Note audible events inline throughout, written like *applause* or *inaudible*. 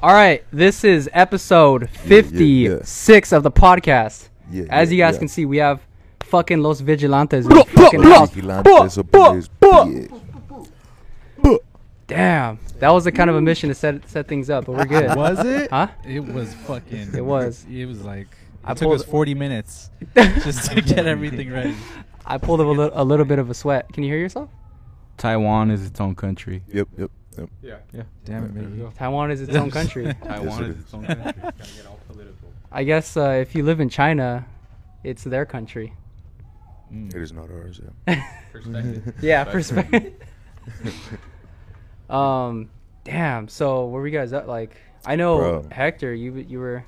All right, this is episode yeah, 56 of the podcast. Yeah, As yeah, you guys yeah. can see, we have fucking Los Vigilantes in the fucking house. Vigilantes up in this bitch. Damn, that was a kind of a mission to set set things up, but we're good. Was it? Huh? It was fucking. It was. It was like. I It took us 40 minutes *laughs* just to get everything ready. I pulled a, li- a little bit of a sweat. Can you hear yourself? Taiwan is its own country. Yep, yep, yep. Yeah. Damn it, baby. Taiwan is its own country. *laughs* Taiwan is is. its own *laughs* country. Gotta get all political. I guess uh, if you live in China, it's their country. Mm. It is not ours, yeah. *laughs* Perspective. Yeah, perspective. um, damn. So where were you guys at? Like, I know Bro. Hector. You you were.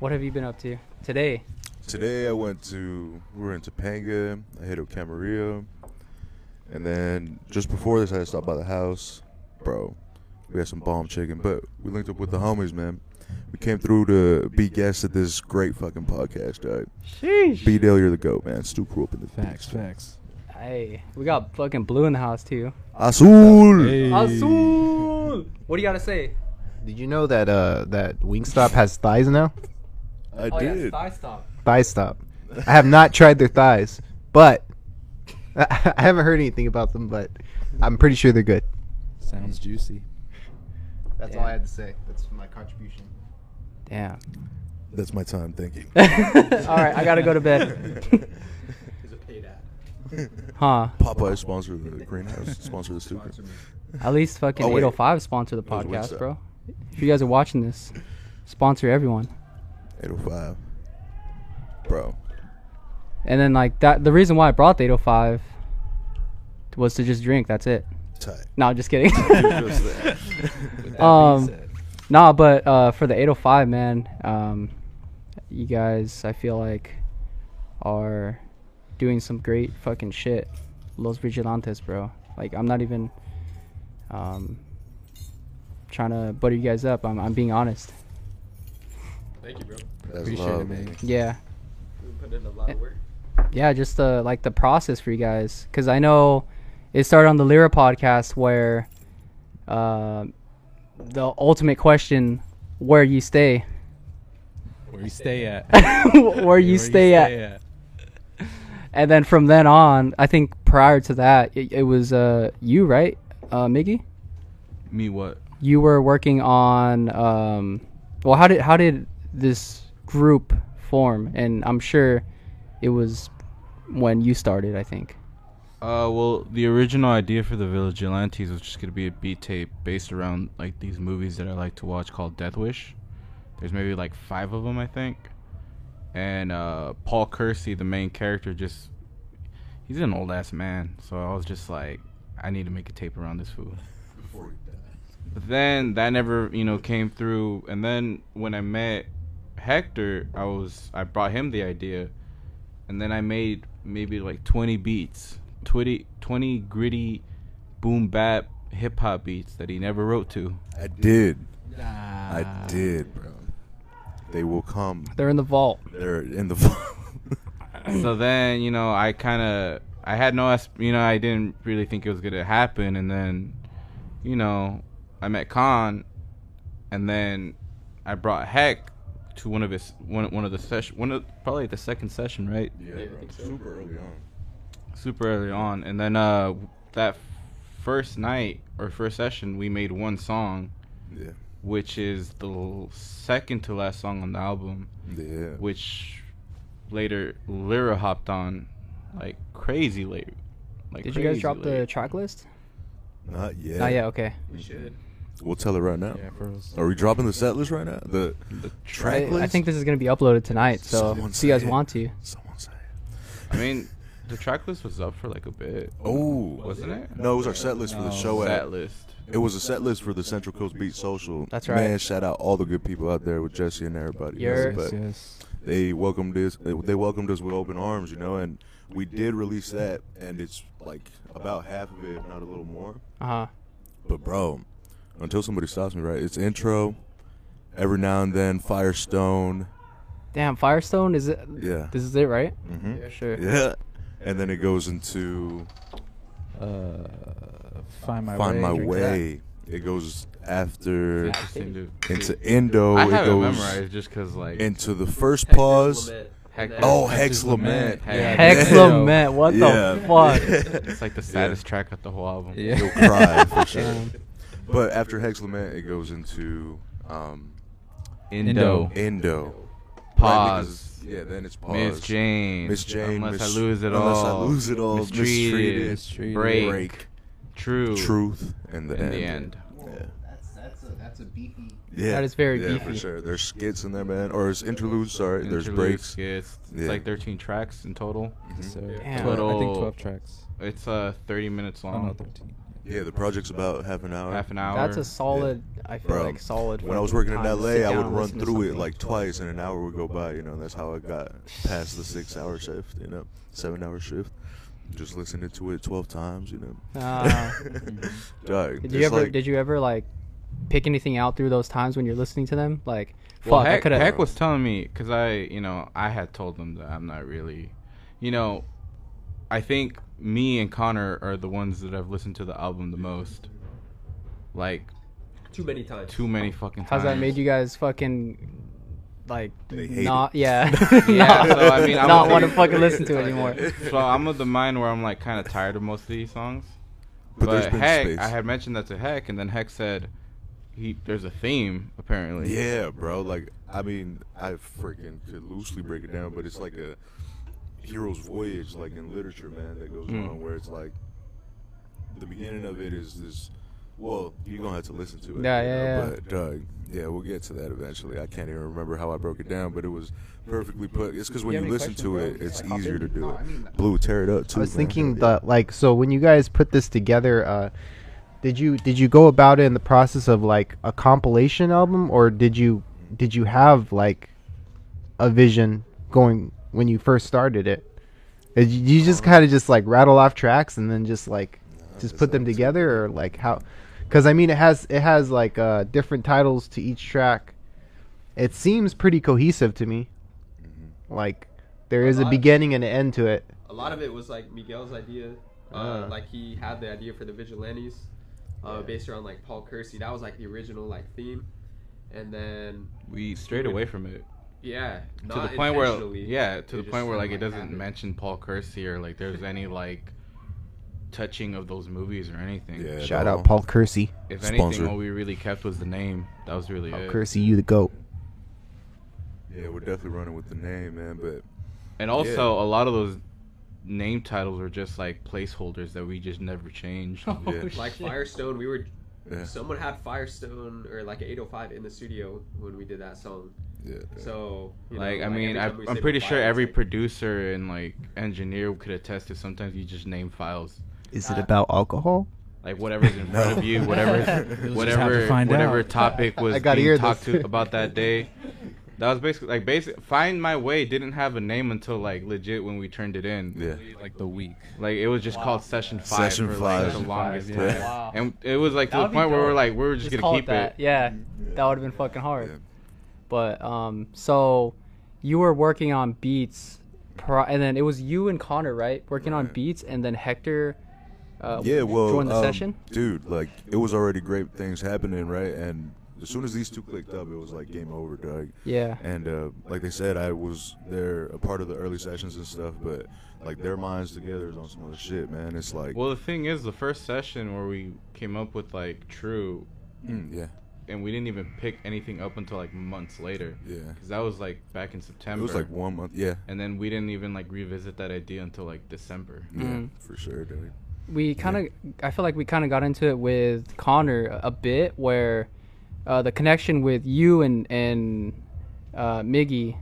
What have you been up to today? Today I went to, we were in Topanga. I hit up Camarillo. And then just before this, I had stopped by the house. Bro, we had some bomb chicken. But we linked up with the homies, man. We came through to be guests at this great fucking podcast, dog. Sheesh. B Dale, you're the goat, man. Stu Crew up in the Facts, beats. facts. Hey, we got fucking blue in the house too. Azul! Azul. What do you gotta say? Did you know that uh that Wingstop has thighs now? I oh yeah, did. thigh stop. Thigh stop. I have not tried their thighs, but *laughs* I haven't heard anything about them. But I'm pretty sure they're good. Sounds juicy. *laughs* That's all I had to say. That's my contribution. Damn. That's my time, thank you. *laughs* All right, I gotta go to bed. *laughs* Is it paid ad? Huh? Popeye sponsor the greenhouse, sponsor the stupid. At least fucking Oh, 805 sponsor the podcast, bro. If you guys are watching this, sponsor everyone. 805. Bro. And then like that, the reason why I brought the 805 was to just drink. That's it. Tight. No, just kidding. *laughs* Just that. With Um, being nah, but uh, for the 805, man, um, you guys, I feel like, are doing some great fucking shit. Los Vigilantes, bro. Like, I'm not even um, trying to butter you guys up. I'm, I'm being honest. Thank you, bro. That's Appreciate love, it, man. man. Yeah. We put in a lot of work. yeah, just the like the process for you guys, because I know it started on the Lyra podcast where uh, the ultimate question, where you stay, where you stay at. *laughs* where you stay at, and then from then on, I think prior to that, it, it was uh, you, right, uh, Miggy? Me what? You were working on um, well, how did how did this group form? And I'm sure it was when you started, I think. Uh, well, the original idea for the Vigilantes was just gonna be a beat tape based around like these movies that I like to watch called Death Wish. There's maybe like five of them, I think. And uh, Paul Kersey, the main character, just he's an old ass man. So I was just like, I need to make a tape around this fool. But then that never, you know, came through. And then when I met Hector, I was I brought him the idea, and then I made maybe like 20 beats, 20, 20 gritty, boom bap hip hop beats that he never wrote to. I did. Nah. I did, bro. They will come. They're in the vault. They're in the. Vault. *laughs* so then you know I kind of I had no you know I didn't really think it was gonna happen, and then you know I met Con, and then I brought Heck to one of his one one of the session one of probably the second session right yeah, bro. Super early on. Super early on, and then uh that first night or first session we made one song, Yeah. which is the second to last song on the album, Yeah. which later Lyra hopped on like crazy late. Like Did you guys crazy drop the track list? Not yet. Not yet. Okay. We should. We'll tell it right now. Yeah, for us. Are we dropping the set list right now? The The track I, list? I think this is gonna be uploaded tonight. So Someone if you guys it. want to. Someone say. it. I mean, the track list was up for like a bit. Oh. wasn't it? No, it was our set list for the show Set at. list. It was a set list for the Central Coast Beat Social. That's right. Man, shout out all the good people out there with Jesse and everybody. you know, Yer. but Yes, yes. they welcomed us. They they welcomed us with open arms, you know, and we did release that, and it's like about half of it, if not a little more. Uh huh. But bro, until somebody stops me, right? It's intro. Every now and then, Firestone. Damn, Firestone is it? Yeah. This is it, right? hmm Yeah, sure. Yeah. And then it goes into Uh, find my Find way. My Way. It goes after into Indo, I it have it goes memorized just because like into the first pause. Lament, Heck- and then- Oh, Hector's Hex Lament. Heck- Hex Yeah. Lament. What Yeah. the fuck? *laughs* It's like the saddest track of the whole album. Yeah. You'll cry for *laughs* sure. But after Hex Lament, it goes into um, Indo. Indo. Pause. Right, because- yeah, then it's pause. Miss Jane. Miss Jane. Unless Miss- I lose it all. unless all. I lose it all. Mistreated. Mistreated. Break. Break. True. Truth. And the In end. the end. Yeah. That's that's a that's a beefy. Yeah. That is very yeah, for beefy. sure. There's skits in there, man. Or it's interludes, sorry. There's breaks. skits. It's Yeah. like 13 tracks in total. So, Damn. twelve- I think 12 tracks. It's uh 30 minutes Oh, long. no, 13. Yeah, the project's about half an hour. Half an hour. That's a solid. I feel Bro, like solid. When I was working in LA, I would run through it like twice, and an hour would go by. You know, that's how I got past the six-hour shift. You know, seven-hour shift. Just listening to it twelve times. You know. Ah. *laughs* Dog, Did you ever? like- did you ever like pick anything out through those times when you're listening to them? Like, Well, fuck, I Heck, could have. Heck was telling me because I, you know, I had told them that I'm not really, you know, I think me and Connor are the ones that have listened to the album the most. Like Too many times. too many fucking times. How's that made you guys fucking like not? it. Yeah. *laughs* *laughs* Yeah, so, I mean, I'm not want to fucking *laughs* listen to it anymore. So I'm of the mind where I'm like kind of tired of most of these songs. But But, there's been Heck, space. I had mentioned that to Heck, and then Heck said, "He there's a theme apparently." Yeah, bro. Like, I mean, I freaking could loosely break it down, but it's like a hero's voyage, like in literature, man, that goes Mm. on where it's like the beginning of it is this. Well, you're gonna have to listen to it. Yeah, yeah, yeah. But Doug, yeah, we'll get to that eventually. I can't even remember how I broke it down, but it was perfectly put. It's because when You you, listen to bro? it, it's Like, easier to do No, it. I mean- Blue, tear it up too. I was man. thinking Yeah. the like so when you guys put this together, uh, did you did you go about it in the process of like a compilation album or did you did you have like a vision going when you first started it? Did you, you just kind of just like rattle off tracks and then just like just put them together or like how? Because I mean it has it has like uh, different titles to each track. It seems pretty cohesive to me. Mhm. Like there A is a lot- beginning and an end to it. A lot of it was like Miguel's idea. Uh, Ah. Like he had the idea for the vigilantes, uh, based around like Paul Kersey. That was like the original like theme, and then We strayed away from it yeah, to not the point where yeah, to the point where like it doesn't happened. mention Paul Kersey or like there's any like touching of those movies or anything. Yeah, Shout no. out Paul Kersey. If Sponsor. anything, what we really kept was the name. That was really Paul it. Kersey, you the goat. Yeah, we're definitely running with the name, man. But And also, Yeah. a lot of those name titles were just like placeholders that we just never changed. *laughs* Oh, Yeah. like Firestone. We were yeah, someone had Firestone or like 805 in the studio when we did that song. Yeah, yeah. So you know, like, I mean, every I, time we I'm pretty sure every like- producer and like engineer could attest to. Sometimes you just name files, Is Uh, it about alcohol? like whatever's in front of *laughs* you, whatever, *laughs* You'll just have to whatever, whatever out. topic *laughs* was I gotta being talked this. to about that day. That was basically like basic. Find my way didn't have a name until like legit when we turned it in. yeah. Like the week. Like it was just called Session Five Session for Five. like the longest Five, time, yeah. Wow. and it was like to That the would be point where we're like we were just, Just gonna keep it that. it. Yeah, that would have been fucking hard. Yeah. But um, so you were working on beats, pro- and then it was you and Connor, right? Working on beats, and then Hector. Uh, yeah, well, joined the um, session. dude. Like, it was already great things happening, right? And as soon as these two clicked up, it was like game over, dog. Yeah. And uh, like they said, I was there, a part of the early sessions and stuff. But like their minds together is on some other shit, man. It's like, Well, the thing is, the first session where we came up with like True, mm, yeah, and we didn't even pick anything up until like months later, yeah. because that was like back in September. It was like one month, yeah, and then we didn't even like revisit that idea until like December. yeah, Mhm. for sure, dude. we kind of i feel like we kind of got into it with connor a a bit where uh, the connection with you and and uh, miggy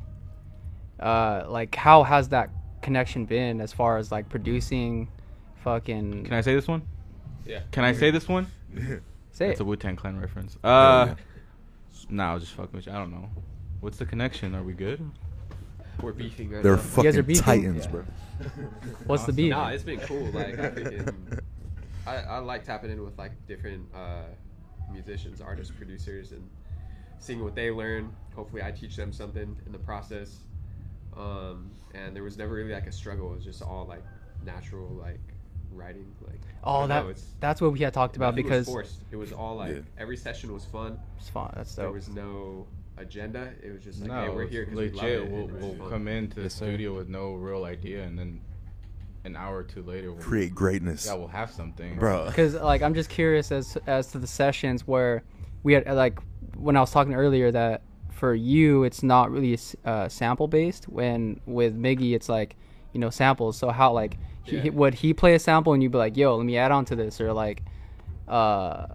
uh, like how has that connection been as far as like producing fucking Can I say this one? Yeah. Can I say this one? *laughs* say It's it a Wu Tang Clan reference. Oh, Uh, yeah. nah, I'll just fuck with you. I don't know. What's the connection? Are we good? We're beefing right They're now. guys are fucking beefing? titans, Yeah. bro. *laughs* what's the beat Nah, it's been cool. Like I freaking, *laughs* I, I like tapping in with like different uh, musicians, artists, producers, and seeing what they learn. Hopefully, I teach them something in the process. Um, and there was never really like a struggle. It was just all like natural, like writing. Like I Oh, that know, that's what we had talked about nothing because was forced. it was all like Yeah. every session was fun. it's fun. That's There was no agenda. It was just like, no, hey, we're here because we legit. We'll, and we'll come into the Yes, studio with no real idea, and then an hour or two later, we'll, Create greatness, yeah, we'll have something, bro. *laughs* Because like I'm just curious as as to the sessions where we had like when I was talking earlier that for you it's not really uh, sample based. When with Miggy it's like you know samples. So how like he, Yeah. he- would he play a sample and you'd be like, yo, let me add on to this or like, uh,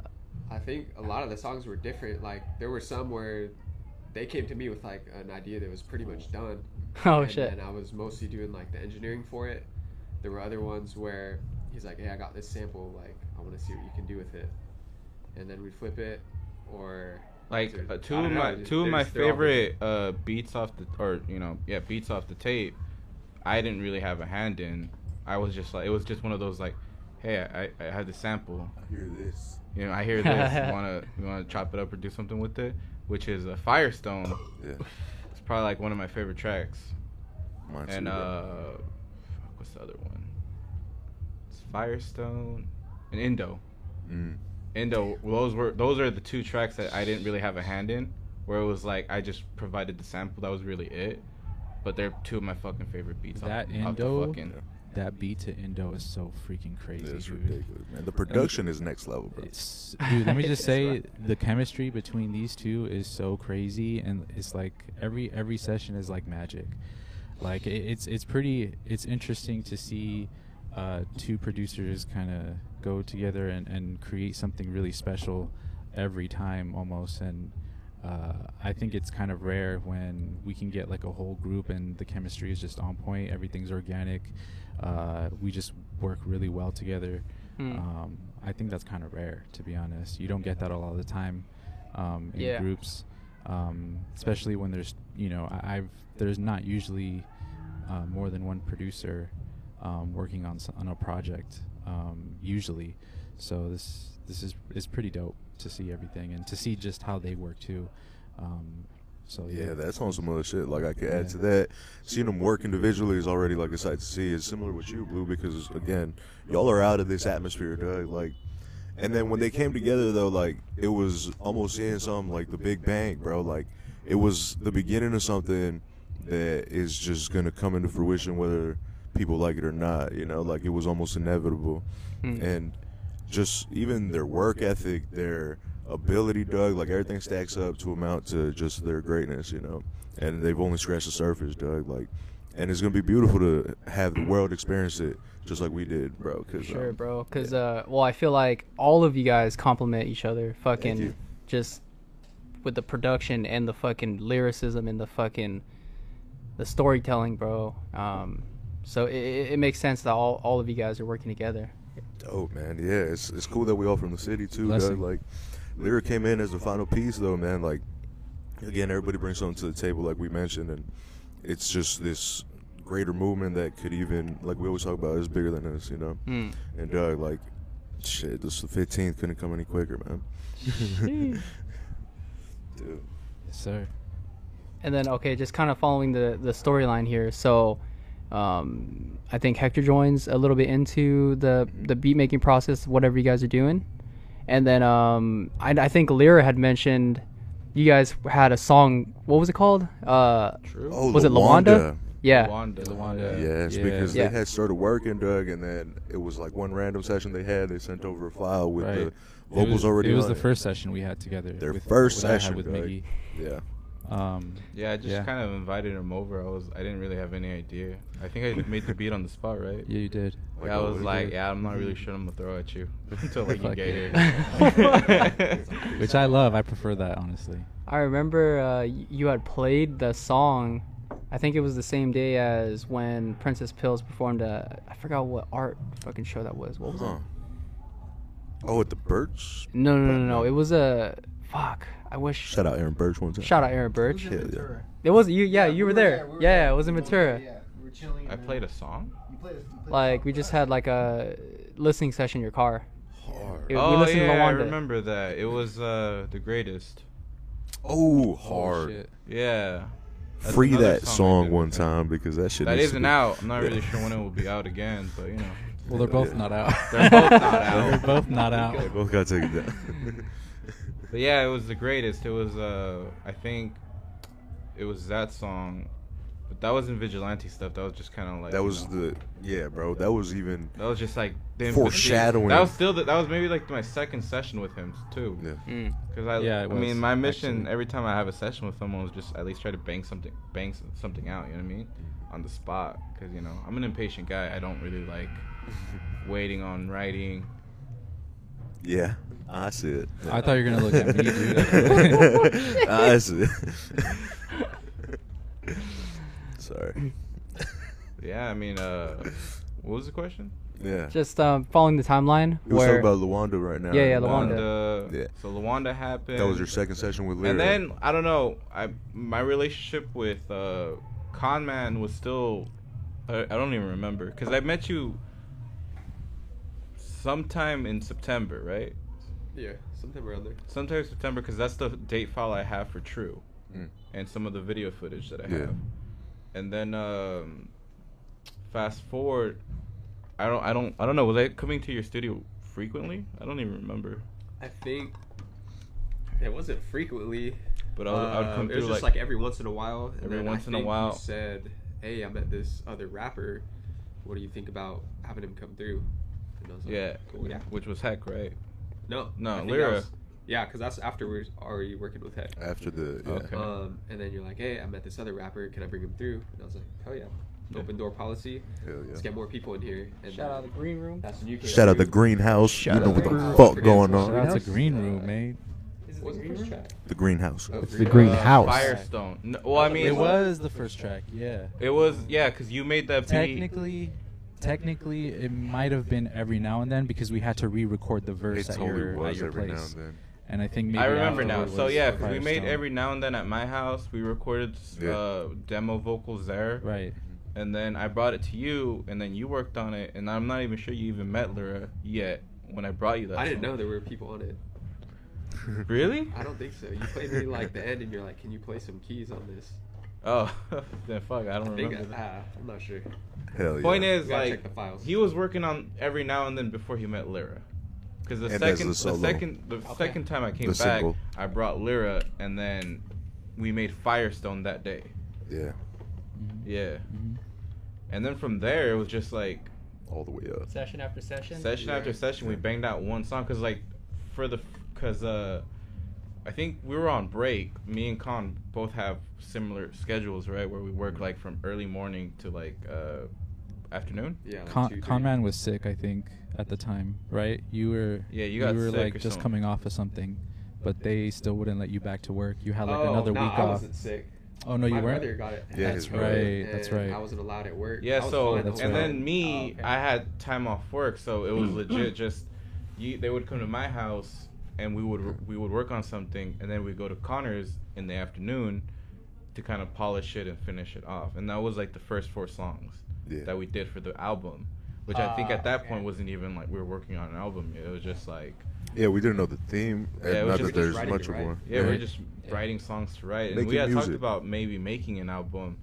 I think a lot of the songs were different. Like there were some where they came to me with like an idea that was pretty much done. *laughs* oh and, shit. And I was mostly doing like the engineering for it. There were other ones where he's like, "Hey, I got this sample. Like, I want to see what you can do with it." And then we'd flip it, or Like uh, two of my just- two of my just- they're all favorite uh, beats off the or you know yeah beats off the tape, I didn't really have a hand in. I was just like it was just one of those like, hey, I I had the sample. I hear this. You know, I hear this. you *laughs* wanna you wanna chop it up or do something with it, which is a Firestone. Yeah, It's probably like one of my favorite tracks. mine too, And bro. uh, fuck, what's the other one? It's Firestone and Indo. Mm. Indo. Those were those are the two tracks that I didn't really have a hand in. Where it was like I just provided the sample. That was really it. But they're two of my fucking favorite beats. off- That off the Indo, fucking- that beat to Indo is so freaking crazy. It's dude. ridiculous, man. The production is next level, bro. It's, dude, let me just *laughs* say right. the chemistry between these two is so crazy, and it's like every every session is like magic. Like it, it's it's pretty it's interesting to see uh, two producers kind of go together and, and create something really special every time almost and. Uh, I think it's kind of rare when we can get like a whole group and the chemistry is just on point. Everything's organic. Uh, we just work really well together. Hmm. Um, I think that's kind of rare, to be honest. You don't get that a lot of the time um, in Yeah. groups, um, especially when there's, you know, I, I've there's not usually uh, more than one producer um, working on on a project um, usually. So this this is is pretty dope to see everything and to see just how they work too. Um, so yeah, Yeah, that's on some other shit. Like I could add to that. Seeing them work individually is already like a sight to see. It's similar with you, Blue, because again, y'all are out of this atmosphere, Doug. Like, and then when they came together, though, like it was almost seeing something like the Big Bang, bro. Like it was the beginning of something that is just gonna come into fruition, whether people like it or not. You know, like it was almost inevitable, Hmm. and just even their work ethic, their ability, Doug, like everything stacks up to amount to just their greatness, you know. And they've only scratched the surface, Doug. Like, and it's gonna be beautiful to have the world experience it just like we did, bro. Cause, Sure, um, bro. Because uh, well, I feel like all of you guys complement each other. Fucking just with the production and the fucking lyricism and the fucking the storytelling, bro. Um, so it, it it makes sense that all, all of you guys are working together. Dope, man. Yeah, it's it's cool that we all from the city too, Doug. Like, Lyra came in as the final piece, though, man. Like, again, everybody brings something to the table, like we mentioned, and it's just this greater movement that could even, like we always talk about, is bigger than us, you know. Hmm. And Doug, like, shit, this the 15th couldn't come any quicker, man. *laughs* *laughs* Dude. yes, sir. And then okay, just kind of following the the storyline here. So, um, I think Hector joins a little bit into the the beat making process, whatever you guys are doing, and then um, I, I think Lyra had mentioned you guys had a song. What was it called? Uh, True. Oh, was it Lawanda. Lawanda? Yeah. Lawanda. Lawanda. Yes, Yeah. because Yeah. they had started working, Doug, and then it was like one random session they had. They sent over a file with Right. the It vocals was, already. It was on the first session we had together. Their with, first what session, with Doug. Miggy. Yeah. Um, Yeah, I just Yeah. kind of invited him over. I was I didn't really have any idea. I think I *laughs* made the beat on the spot, right? yeah, you did. Like yeah, I was like, yeah, I'm not really sure I'm gonna throw at you *laughs* until like you get yeah. here. *laughs* Which I love. I prefer that honestly. I remember uh, you had played the song. I think it was the same day as when Princess Pills performed a. I forgot what art fucking show that was. What was Huh. it? Oh, at the Birch. No, no, no, no, no. It was a. Fuck. I wish. Shout out Aaron Birch one time. Shout out Aaron Birch. Hell yeah. It was you. Yeah, you were there. we Yeah, it was in Ventura. Yeah, we were chilling. I played a song. Like we just had like a listening session in your car. Hard. It- we oh listened to yeah, I remember that. It was uh the greatest. Oh, hard. shit. Yeah. That's Free that song song one with time because that shit That needs to isn't be- out. I'm not *laughs* really sure when it will be out again, but you know, Well, they're both Yeah. not out. They're both not *laughs* out. they're both not out. They both got taken down. *laughs* But yeah, it was the greatest. It was uh I think it was that song. But that wasn't vigilante stuff. That was just kind of like that you was know, the yeah, bro. That was even that was just like the Foreshadowing. That was still the, that was maybe like my second session with him too. yeah. Mm. Cause I, Yeah, I was, mean, my mission actually. every time I have a session with someone was just at least try to bang something, bang something out. You know what I mean? On the spot, cause you know I'm an impatient guy. I don't really like *laughs* waiting on writing. Yeah, I see it. I thought you were gonna look at me, dude. *laughs* I see it. *laughs* Sorry. Yeah, I mean, uh, what was the question? Yeah. Just um, following the timeline. we was where talking about Luanda right now. Yeah, yeah, Luanda. Luanda. Yeah. So Luanda happened. That was your second session with Lyra. And then I don't know. I my relationship with uh, Conman was still. I, I don't even remember because I met you sometime in September, right? Yeah, sometime around there. Sometime September because that's the date file I have for True, Mm. and some of the video footage that I Yeah. have. And then um, fast forward, I don't, I don't, I don't know. Was I coming to your studio frequently? I don't even remember. I think it wasn't frequently. But I would, I would Um, come it was through just like, like, every once in a while. and Every then I once in a think you while. said, "Hey, I met this other rapper. What do you think about having him come through?" And I was like, yeah, cool, yeah. which was heck, right? No, No, Lyra. was- yeah, because that's after we are already working with Head. after the yeah. Okay. Um, and then you're like, "Hey, I met this other rapper. Can I bring him through?" And I was like, "Hell yeah, open door policy. Hell yeah. Let's get more people in here." And Shout out the green room. That's when you came Shout out the greenhouse. Shout you know out what the the greenhouse. fuck Forget going on? Shout out to Greenhouse? Green Room, mate. Is it the first track? The greenhouse. Oh, the greenhouse. Firestone. No, well, I mean, It was the first track, yeah. It was yeah, because you made that beat. Technically, technically, it might have been every now and then because we had to re-record the verse It at totally your, was at your every now and then. And I think maybe I remember now. So yeah, yeah, 'cause we made every now and then at my house. We recorded Yeah. uh, demo vocals there, right. and then I brought it to you, and then you worked on it. And I'm not even sure you even met Lyra yet when I brought you that. I didn't song. know there were people on it. Really? *laughs* I don't think so. You played me like the end, and you're like, "Can you play some keys on this?" Oh, *laughs* then fuck, I don't I remember. I, that. ah, I'm not sure. Hell yeah. Point is, like, check the files. he was working on every now and then before he met Lyra. Because the And that's second, the the, second, the Okay. second time I came The back, single. I brought Lyra, and then we made Firestone that day. yeah, Yeah. Mhm. And then from there, it was just like all the way up. Session after session. session Yeah. after session. We banged out one song because, like, for the because uh, I think we were on break. Me and Con both have similar schedules, right? Where we work like from early morning to like uh, afternoon. Yeah. Like Con- two, three. Conman was sick, I think, at the time, right? You were Yeah, you got were sick like or just something. coming off of something, but they still wouldn't let you back to work. You had like oh, another no, week I off. wasn't sick. Oh no, you weren't. brother got it. Yeah, that's his brother. right. That's right. I wasn't allowed at work. Yeah, so fine the That's whole and right. then me, Oh, okay. I had time off work, so it was *clears throat* legit. Just you, they would come to my house, and we would we would work on something, and then we'd go to Connor's in the afternoon to kind of polish it and finish it off. And that was like the first four songs Yeah. that we did for the album, which I think at that Ah, point wasn't even like we were working on an album. It was just like Yeah, we didn't know the theme. Yeah, and it was not just- that there's much it, of one. yeah, we we're Right. just writing songs to write, and Making we had talked about maybe making an album,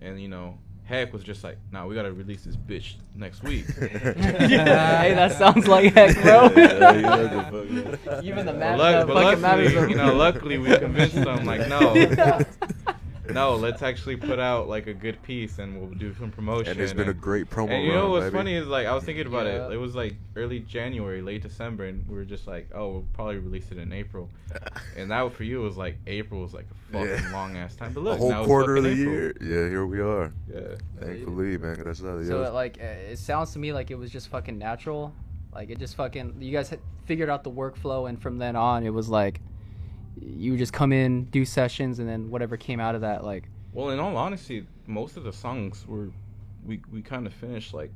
and you know. Heck was just like, nah, we gotta release this bitch next week. *laughs* *laughs* yeah, hey, that *laughs* sounds like heck, bro. Yeah, you know the fuck- Even the But mad, luck- fucking luckily, matters. you know, luckily we convinced them like, no, no, let's actually put out like a good piece and we'll do some promotion. And it's been a great promo And you know run, what's baby. funny is like I was thinking about Yeah. it. It was like early January, late December, and we were just like, oh, we'll probably release it in April. *laughs* And that for you was like April was like a fucking Yeah. long ass time. But a look, whole now it's quarter of the fucking year. April. Yeah, here we are. Yeah. Thankfully, man. That's how So yeah. like, it sounds to me like it was just fucking natural. Like it just fucking. You guys had figured out the workflow, and from then on, it was like, you would just come in, do sessions, and then whatever came out of that, like, Well, in all honesty, most of the songs were we we kind of finished like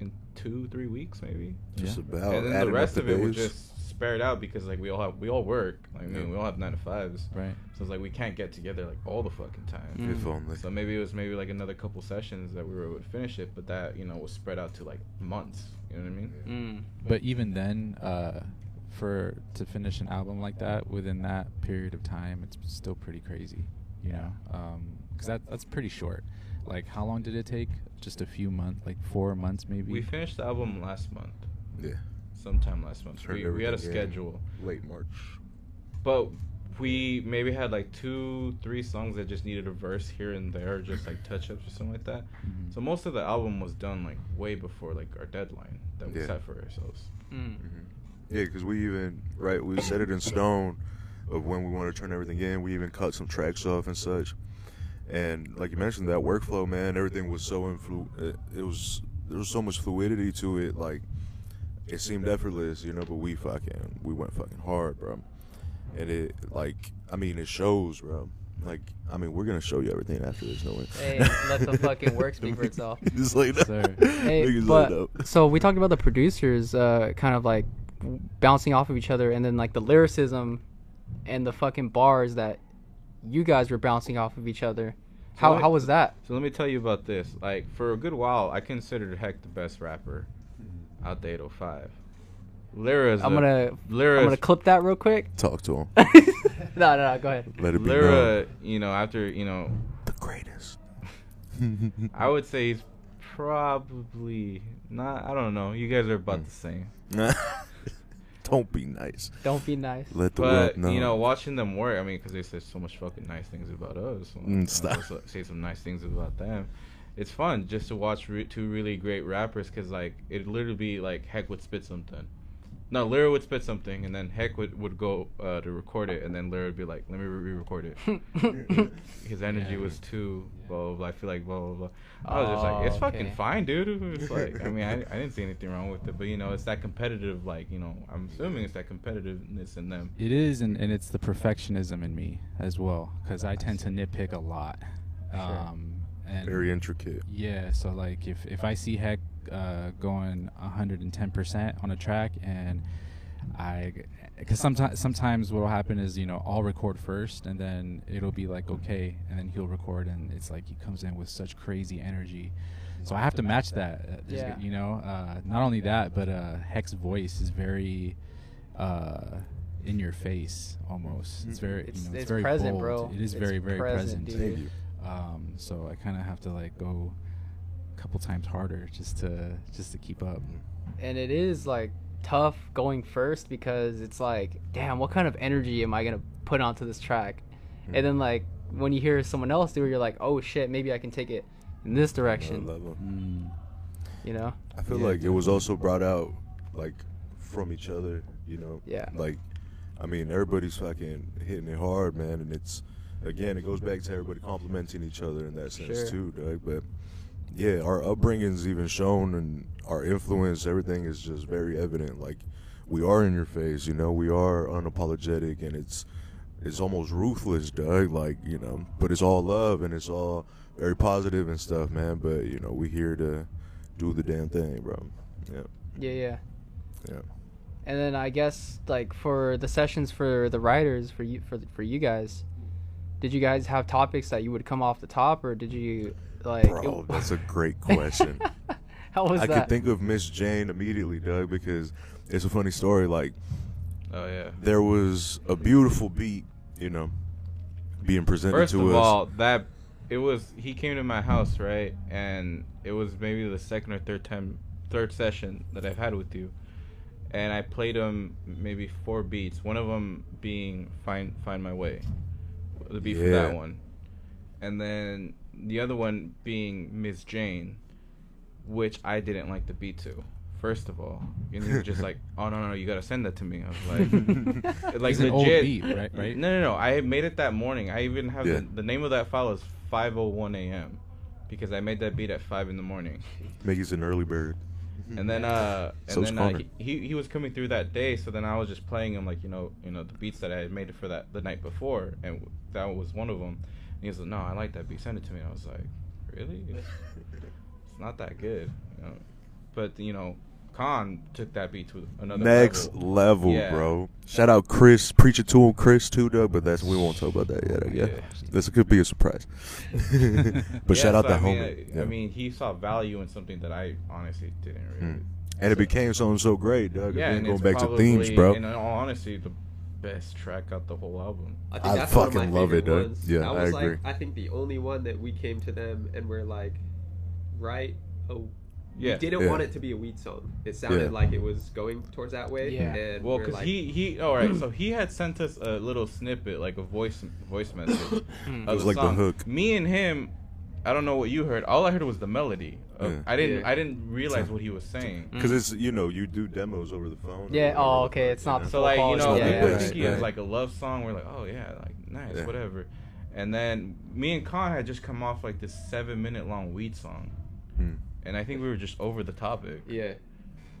in two three weeks maybe. just Yeah. about. and then the rest of it was just spared out because like we all have we all work. Like, I mean, Yeah. we all have nine to fives. Right. So it's like we can't get together like all the fucking time. Mm. If only. So maybe it was maybe like another couple sessions that we were able to finish it, but that you know was spread out to like months. You know what I mean? mm. But even then, uh, for to finish an album like that within that period of time, it's still pretty crazy. You know, because that that's pretty short. Like, how long did it take? Just a few months, like four months, maybe. We finished the album last month, Yeah. sometime last month. We, we had a everything in schedule, Late March. but we maybe had like two, three songs that just needed a verse here and there, just like touch ups or something like that. Mhm. So most of the album was done like way before like our deadline that we Yeah. set for ourselves. Mm. Yeah, because we even right we set it in stone of when we want to turn everything in. We even cut some tracks off and such. And like you mentioned, that workflow, man, everything was so influ. It, it was there was so much fluidity to it. Like it seemed effortless, you know. But we fucking we went fucking hard, bro. And it like I mean it shows, bro. Like I mean we're gonna show you everything after this, no way. Hey, let the fucking *laughs* work speak for itself. Just like that. *laughs* Hey, Niggas like but so we talked about the producers, uh, kind of like bouncing off of each other, and then like the lyricism and the fucking bars that you guys were bouncing off of each other. How let- how was that? So let me tell you about this. Like for a good while, I considered Heck the best rapper mm-hmm. out the 805. Lyra I'm gonna Lyra I'm gonna clip that real quick. Talk to him. *laughs* no, no, no, go ahead. Let it be Lyra, known. you know, after you know, The greatest. *laughs* I would say he's probably not. I don't know. You guys are about hmm. the same. *laughs* Don't be nice. Don't be nice. Let the world But know. you know, watching them work, I mean, because they say so much fucking nice things about us. So mm, stop. Say some nice things about them. It's fun just to watch re- two really great rappers because like it literally be like Heck would spit something. No, Lyra would spit something, and then Heck would, would go uh, to record it, and then Lyra would be like, "Let me re-record it." *laughs* His energy Yeah. was too blah, blah blah. I feel like blah blah blah. I was just like, "It's Oh, fucking fine, dude." It's like, I mean, I, I didn't see anything wrong with it, but you know, it's that competitive, like you know, I'm assuming it's that competitiveness in them. It is, and, and it's the perfectionism in me as well, because I tend to nitpick a lot. Um, and Very intricate. Yeah, so like if if I see Heck uh, going 110% on a track, and I, because sometimes sometimes what'll happen is you know I'll record first, and then it'll be like okay, and then he'll record, and it's like he comes in with such crazy energy. So I have to match that. Uh, there's Yeah. You know, uh, not only that, but uh, Heck's voice is very uh, in your face almost. It's very, It's- you know, it's, it's very present, bold. bro. It is It's very, very present, present. dude. Thank you. Um, so I kind of have to like go a couple times harder just to just to keep up. and it is like tough going first because it's like, damn, what kind of energy am I gonna put onto this track? Hmm. And then like when you hear someone else do it, you're like, oh shit, maybe I can take it in this direction. level. Mm. You know? I feel Yeah, like it was also brought out like from each other, you know. Yeah. Like, I mean, everybody's fucking hitting it hard, man, and it's again, it goes back to everybody complimenting each other in that sense Sure. too, Doug. But yeah, our upbringing's even shown, and our influence, everything is just very evident. Like, we are in your face, you know. We are unapologetic, and it's it's almost ruthless, Doug. Like, you know, but it's all love and it's all very positive and stuff, man. But you know, we here to do the damn thing, bro. Yeah, Yeah, yeah. yeah. And then I guess like for the sessions for the writers for you for for you guys, did you guys have topics that you would come off the top or did you like? Bro, *laughs* that's a great question. How was I that? could think of Miss Jane immediately, Doug, because it's a funny story. Like, Oh yeah. there was a beautiful beat, you know, being presented First to of us. all, that it was he came to my house right, and it was maybe the second or third time, third session that I've had with you, and I played him maybe four beats. One of them being "Find Find My Way," the beat for that one, and then the other one being Miss Jane, which I didn't like the beat to. First of all, and he was just like, *laughs* "Oh no, no, no, you gotta send that to me." I was *laughs* like, like It's an legit. old beat, right? Right. No, no, no. I made it that morning. I even have Yeah. the, the name of that file is 5:01 a.m. because I made that beat at five in the morning. Mickey's an early bird. And then, uh, and So's then uh, he, he he was coming through that day. So then I was just playing him like you know you know the beats that I had made for that the night before, and that was one of them. And he was like, "No, I like that beat. Send it to me." And I was like, "Really? *laughs* It's not that good." You know? But you know, Con took that beat to another Next level. level, Yeah. bro. Shout out Chris. Preach it to him, Chris, too, Doug. But that's we won't talk about that yet. I guess Yeah. this could be a surprise. *laughs* but Yeah, shout out so that I mean, homie. I, Yeah. I mean, he saw value in something that I honestly didn't really. Mm. and it became something so great, Doug. Yeah, and going it's back to themes, bro. In all honesty, the best track out the whole album. I think I that's one of my fucking love it, dude. ones. Yeah, that I was agree. like I think the only one that we came to them and we're like, right? Oh, Yeah. we didn't Yeah. want it to be a weed song. It sounded Yeah. like it was going towards that way. Yeah. And Well, we're because like, he he all right, so he had sent us a little snippet, like a voice voice *coughs* message. of It was like the song. hook. Me and him, I don't know what you heard. All I heard was the melody. Of- Yeah. I didn't Yeah. I didn't realize what he was saying. Because it's you know you do demos over the phone. Yeah, oh, okay, it's not know? So like you know, not we big were band, thinking it was right. like a love song. We're like, oh yeah, like nice, Yeah. whatever. And then me and Con had just come off like this seven minute long weed song, Hmm. And I think we were just over the topic. yeah.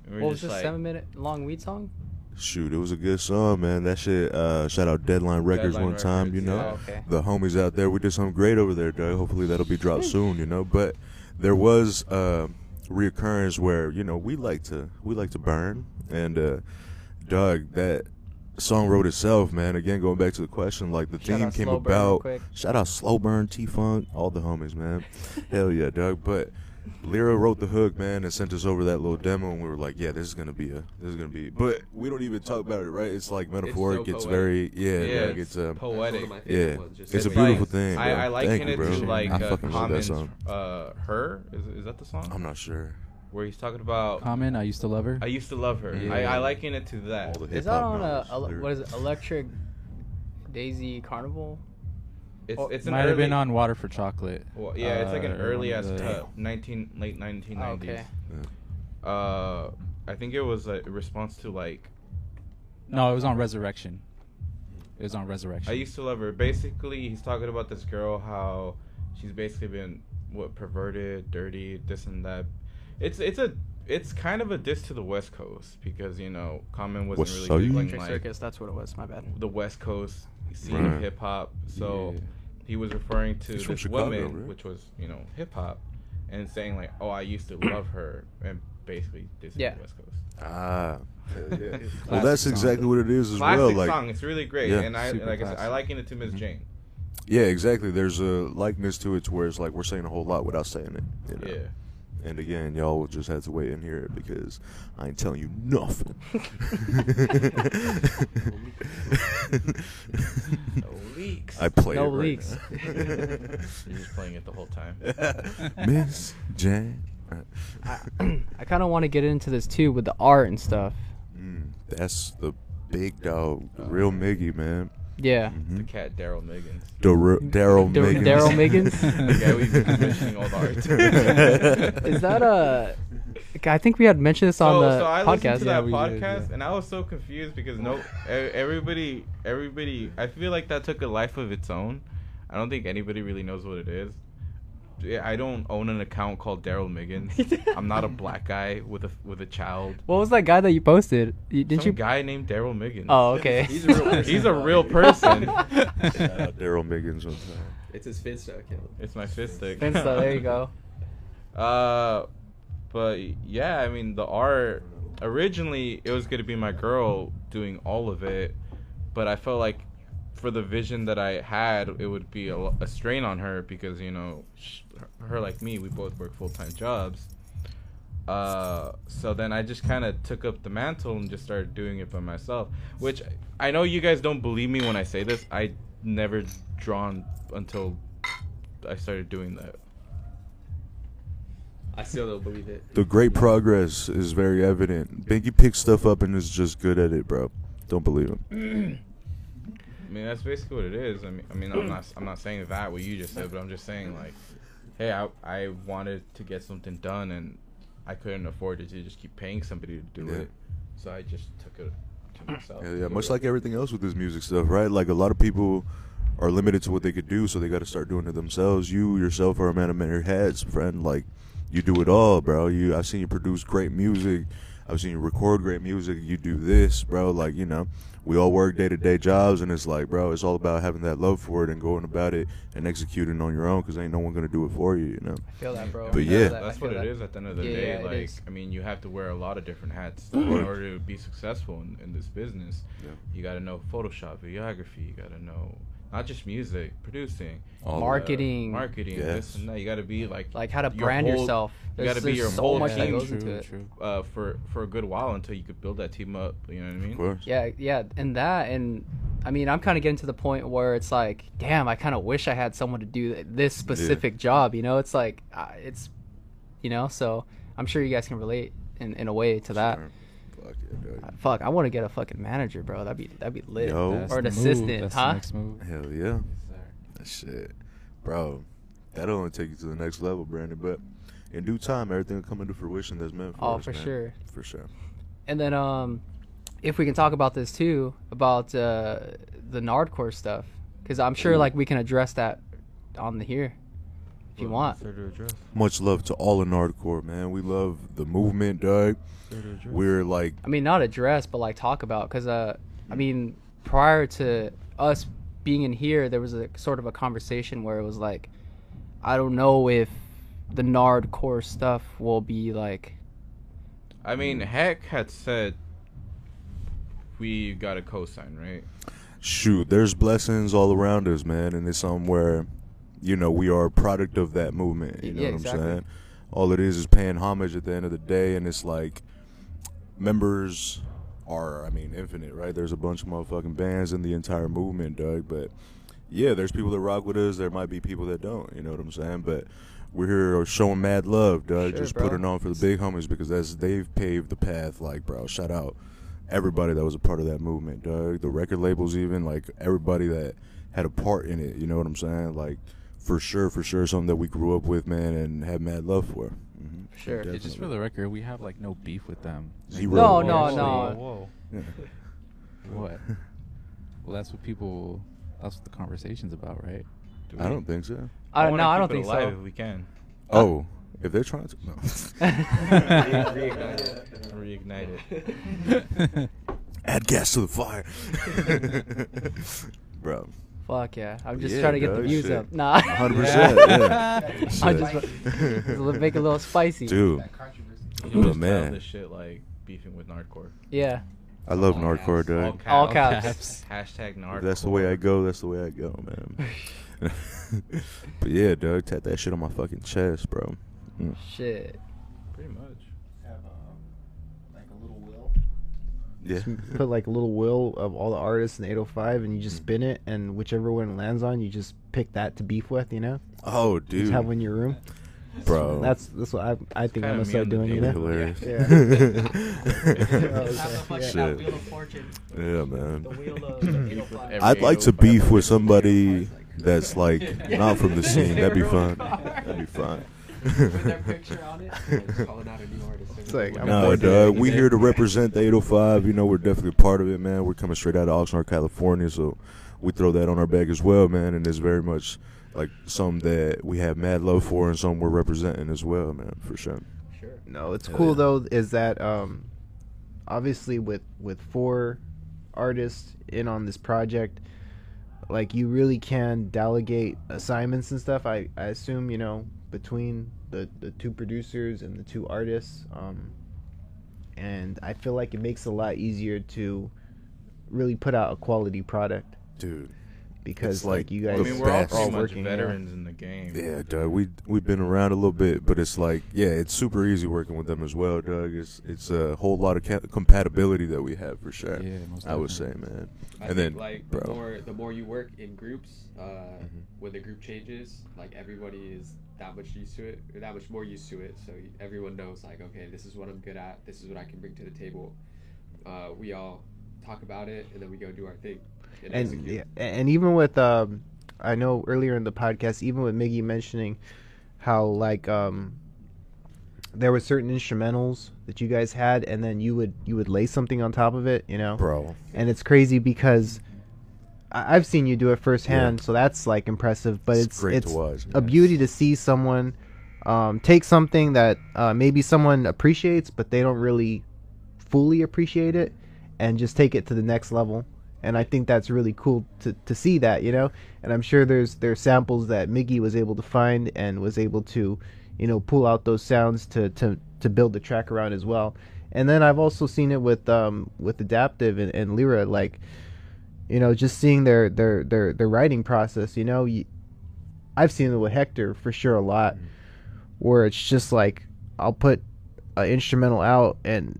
And we What was just this like, seven minute long weed song? Shoot, it was a good song, man. That shit. Uh, shout out Deadline Records Deadline one time. Records, You know, yeah. Oh, okay. the homies out there. We did something great over there, Doug. Hopefully that'll be dropped soon. You know, but there was uh, reoccurrence where you know we like to we like to burn, and uh, Doug that song wrote itself, man. Again, going back to the question, like the Shout theme came Slow Burn real about. Shout out Slow Burn, T Funk, all the homies, man. *laughs* Hell yeah, Doug. But Lyra wrote the hook, man, and sent us over that little demo, and we were like, yeah, this is gonna be a, this is gonna be. But we don't even talk about it, right? It's like metaphoric. It's, poetic. very, yeah, yeah, like it's um, poetic. That's one of my favorite yeah, ones, just it's a like- beautiful thing. I. I liken it bro. to like I uh, fucking love that Common's, song. uh, her is, is that the song? I'm not sure. Where he's talking about Common, I used to love her. I used to love her. Yeah. I, I liken it to that. All the Is that on a, knowledge, ele- lyrics. what is it? Electric Daisy Carnival? It's Oh, it's an Might early, have been on Water for Chocolate. Well, yeah, it's like an Uh, early one as the- uh, nineteen late nineteen nineties. okay. Uh, I think it was a response to like No, it was on Resurrection. It was on Resurrection. I used to love her. Basically, he's talking about this girl how she's basically been what perverted, dirty, this and that. It's it's a it's kind of a diss to the West Coast because you know Common wasn't What's really so you- doing Electric like Circus, that's what it was. My bad. the West Coast scene Right. of hip hop. So Yeah. he was referring to He's this Chicago, woman, right? which was you know hip hop, and saying like, "Oh, I used to love her," and basically dissing Yeah. the West Coast. Ah, yeah. *laughs* well, Classic that's song. exactly what it is as Classic well. Like, song. It's really great, Yeah. and I Super like I said, I liken it to Miss Mhm. Jane. yeah, exactly. There's a likeness to it, to where it's like we're saying a whole lot without saying it. You know? Yeah. And again, y'all will just have to wait and hear it because I ain't telling you nothing. No *laughs* leaks. I play No it right leaks. now. *laughs* You're just playing it the whole time. *laughs* Miss Jane. I, *clears throat* I kind of want to get into this too with the art and stuff. Mm, that's the big dog, the real Miggy, man. Yeah. The mm-hmm. cat Daryl Miggins. Dar- Daryl Dar- Miggins. Daryl *laughs* Miggins? the guy we've been mentioning all the art. *laughs* Is that a? I think we had mentioned this on so, the so I listened podcast. to Yeah, that did, podcast yeah. and I was so confused because no, e- everybody, everybody. I feel like that took a life of its own. I don't think anybody really knows what it is. Yeah, I don't own an account called Daryl Miggins. *laughs* I'm not a black guy with a with a child. What was that guy that you posted? You, didn't Some you? guy named Daryl Miggins. Oh, okay. *laughs* He's a real *laughs* person. He's a real person. Shout Daryl Miggins one time. It's his Finsta account. It's my fist stick. Finsta, there you go. Uh, but yeah, I mean the art. Originally, it was gonna be my girl doing all of it, but I felt like for the vision that I had, it would be a, a strain on her because you know, sh- her like me, we both work full time jobs. Uh, so then I just kind of took up the mantle and just started doing it by myself. Which I know you guys don't believe me when I say this. I never drawn until I started doing that. I still don't believe it. The great progress is very evident. Binky picks stuff up and is just good at it, bro. Don't believe him. I mean, that's basically what it is. I mean, I mean, I'm not, I'm not saying that what you just said, but I'm just saying like, hey, I, I wanted to get something done, and I couldn't afford to just keep paying somebody to do Yeah. it, so I just took it to myself. Yeah, yeah, much like everything else with this music stuff, right? Like a lot of people are limited to what they could do, so they got to start doing it themselves. You yourself are a man of many hats, friend. Like you do it all, bro. You, I've seen you produce great music. I've seen you record great music. You do this, bro. Like you know, we all work day to day jobs, and it's like, bro, it's all about having that love for it and going about it and executing on your own, because ain't no one gonna do it for you, you know. I feel that, bro. But I yeah. that, That's what it that. is at the end of the Yeah, day. yeah, like. I mean, you have to wear a lot of different hats in order to be successful in, in this business. Yeah. You got to know Photoshop, videography. You got to know not just music, producing, All that. Marketing, marketing, Yes. this and that. You got to be like like how to your brand whole- yourself. You There's, got to be your so whole much team that goes true, into it. true. uh, for for a good while until you could build that team up. You know what I mean? Of course. Yeah, yeah, and that, and I mean, I'm kind of getting to the point where it's like, damn, I kind of wish I had someone to do this specific job. You know, it's like, uh, it's, you know, so I'm sure you guys can relate in, in a way to that. Sure. Fuck yeah, Uh, dog. Fuck, I want to get a fucking manager, bro. That'd be that'd be lit. Yo. That's Or an the move. assistant, That's huh? The next move. Hell yeah. That shit. Bro, that'll only take you to the next level, Brandon. But in due time, everything will come into fruition that's meant for Oh, us, for man. sure. For sure. And then, um, if we can talk about this too, about uh, the Nardcore stuff, because I'm sure Ooh. like we can address that on the here, if you want. Fair to address. Much love to all in hardcore, man. We love the movement, dog. Fair to address. We're like, I mean, not address, but like talk about, because uh, I mean, prior to us being in here, there was a sort of a conversation where it was like, I don't know if the Nardcore stuff will be like, I mean, Heck had said we got a cosign, right? shoot, there's blessings all around us, man. And it's somewhere, you know, we are a product of that movement. You know Yeah, what exactly. I'm saying? All it is is paying homage at the end of the day. And it's like, members are, I mean, infinite, right? There's a bunch of motherfucking bands in the entire movement, Doug. But yeah, there's people that rock with us. There might be people that don't. You know what I'm saying? But we're here showing mad love, Doug. Sure, just bro. putting on for the big homies because that's they've paved the path. Like, bro, shout out everybody that was a part of that movement, Doug. The record labels, even like everybody that had a part in it. You know what I'm saying? Like, for sure, for sure, something that we grew up with, man, and have mad love for. hmm Sure. Yeah, just for the record, we have like no beef with them. Zero. No, whoa, no, whoa, no. Whoa, Yeah. *laughs* What? Well, that's what people. That's what the conversation's about, right? Do I don't think so. I don't wanna know. I don't it think alive so. If we can Oh, if they're trying to, no. reignite it. *laughs* add gas to the fire, *laughs* bro. Fuck yeah! I'm just Yeah, trying to get the views shit. up. Nah. 100%, *laughs* yeah. I'm just *laughs* just make it a little spicy. Dude, You But man. man. this shit like beefing with Nardcore. Yeah. I love All Nardcore, caps, Doug. All caps. *laughs* Hashtag Nardcore. That's the way I go, that's the way I go, man. but yeah, Doug, tap that shit on my fucking chest, bro. Mm. Shit. Pretty much. Yeah. Put like a little wheel of all the artists in 805, and you just mm. spin it, and whichever one it lands on, you just pick that to beef with. You know, Oh, just dude, have one in your room. bro. That's that's what I I think I'm gonna start doing. You know. hilarious. Yeah. *laughs* Shit. *laughs* wheel of fortune. Yeah, man. wheel of *laughs* the 805. Every oh oh I'd like to beef with somebody that's like not from the scene. That'd be fun. That'd be fun. With their picture on it. *laughs* Just calling out a new artist. It's like, I'm No, dog. We here to represent the 805. You know, we're definitely a part of it, man. We're coming straight out of Oxnard, California, so we throw that on our back as well, man. And it's very much like something that we have mad love for and some we're representing as well, man, for sure. Sure. No, it's Hell cool yeah. though. Is that um, obviously with with four artists in on this project, like you really can delegate assignments and stuff. I I assume you know between the the two producers and the two artists. Um, and I feel like it makes it a lot easier to really put out a quality product Dude. Because It's like, like- you guys I mean, we're all pretty all much working. yeah. veterans in the game. Yeah, Doug. We we've been around a little bit, but it's like, yeah, it's super easy working with them as well, Doug. It's it's a whole lot of ca- compatibility that we have for sure. Yeah, most I would say, man. I and think then, like bro, the more the more you work in groups, uh, Mhm. when the group changes, like everybody is that much used to it, or that much more used to it. So everyone knows like, okay, this is what I'm good at. This is what I can bring to the table. Uh, we all talk about it, and then we go do our thing. And, and yeah, and even with um i know earlier in the podcast even with miggy mentioning how like um there were certain instrumentals that you guys had and then you would you would lay something on top of it you know bro, and it's crazy because I- i've seen you do it firsthand so that's like impressive but it's, it's it's watch. a beauty to see someone um, take something that uh, maybe someone appreciates, but they don't really fully appreciate it, and just take it to the next level. And I think that's really cool to, to see that, you know. And I'm sure there's there's samples that Miggy was able to find and was able to, you know, pull out those sounds to to, to build the track around as well. And then I've also seen it with um with Adaptive and, and Lyra, like you know, just seeing their their their their writing process. You know, you, I've seen it with Hector for sure a lot, where it's just like I'll put an instrumental out and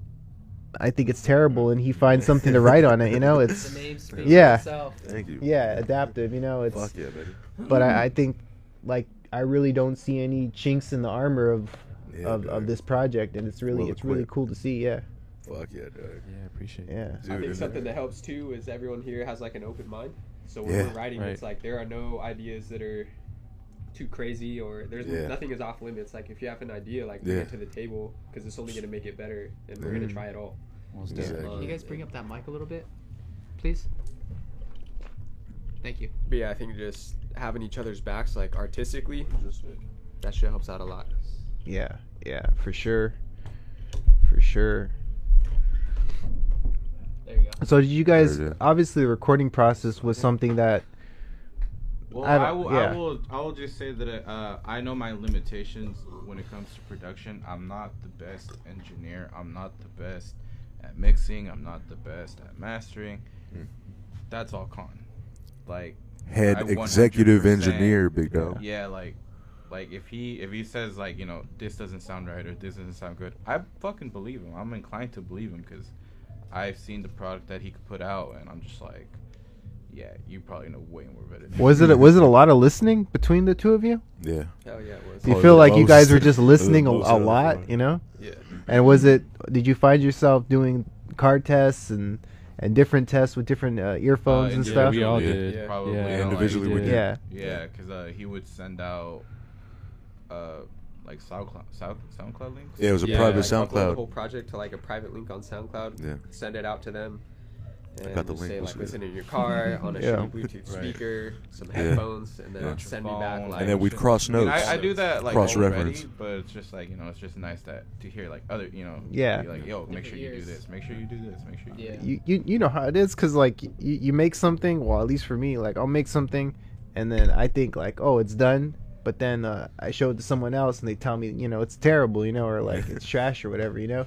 I think it's terrible, and he finds something to write on it. You know, it's *laughs* The name speaks Yeah. Thank you. yeah, adaptive. You know, it's Fuck yeah, baby. but I, I think like I really don't see any chinks in the armor of Yeah, of, dog. of this project, and it's really Well it's really equipped. cool to see. Yeah, Fuck yeah, dog. Yeah, I appreciate it. yeah. I Dude, think and something then- that helps too is everyone here has like an open mind. So when Yeah. we're writing, Right. it's like there are no ideas that are too crazy or there's Yeah. nothing is off limits. Like if you have an idea, like bring Yeah. it to the table because it's only gonna make it better, and we're gonna mm. try it all. Most Exactly. Can you guys bring up that mic a little bit, please? Thank you. But yeah, I think just having each other's backs, like artistically, that shit helps out a lot. Yeah, yeah, for sure, for sure. There you go. So did you guys? There it is. Obviously, the recording process was something that Well, I I, will. yeah. I will. I will just say that uh, I know my limitations when it comes to production. I'm not the best engineer. I'm not the best at mixing. I'm not the best at mastering. Mm. That's all con. Like Head executive engineer, big dog. yeah, like like if he if he says like you know this doesn't sound right or this doesn't sound good, I fucking believe him. I'm inclined to believe him because I've seen the product that he could put out, and I'm just like, yeah, you probably know way more better. Than was me. it. Was it a lot of listening between the two of you? Yeah. Hell yeah, it was. Do you Oh, feel like you guys were just listening a, a lot? You know. Yeah. And was it? Did you find yourself doing card tests and and different tests with different uh, earphones Uh, and yeah, stuff? we all Yeah. did. Yeah. Probably Yeah, on, like, individually we did. did. Yeah. Yeah, because uh, he would send out uh like SoundCloud Sound, SoundCloud links. Yeah, it was a Yeah, private like, upload SoundCloud. The whole project to like a private link on SoundCloud. Yeah. Send it out to them. And got the just link, say like see listen it. in your car *laughs* on a Yeah. shitty Bluetooth Right. speaker, some Yeah. headphones, and then Yeah. send me back like. And then we'd shit. cross I, mean, notes. I, I do that like Cross-reference. but it's just like you know, it's just nice that to hear like other, you know, Yeah. be like yo, make Different sure you do this, make sure you do this, make sure you Yeah. do this. you, you you know how it is because like you, you make something well at least for me like i'll make something and then i think like oh it's done but then uh, i show it to someone else and they tell me you know it's terrible you know or like it's *laughs* trash or whatever you know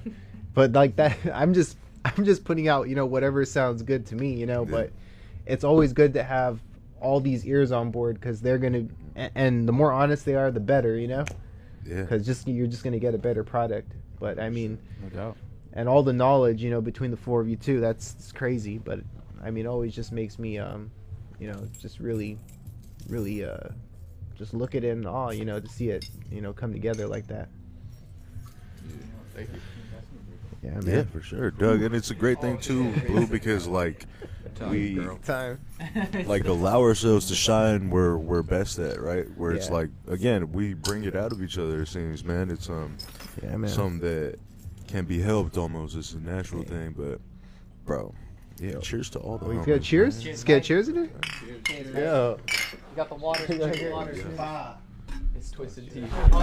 but like that *laughs* i'm just *laughs* i'm just putting out you know whatever sounds good to me you know Yeah. but it's always good to have all these ears on board because they're gonna and the more honest they are the better you know Yeah. because just you're just gonna get a better product but i mean No doubt. and all the knowledge you know between the four of you too that's it's crazy but i mean always just makes me um you know just really really uh just look at it in awe you know to see it you know come together like that Thank you. Yeah man Yeah, for sure, Doug. And it's a great thing too, Blue, because like we time *laughs* like allow ourselves to shine where we're best at, right? Where it's Yeah. like again, we bring it out of each other. It seems, man. It's um yeah man something that can be helped almost. It's a natural thing, but bro, yeah. Cheers to all the. we homies, got cheers man. let's get cheers in it yeah You got the water. drink the water. It's twisted tea. Uh,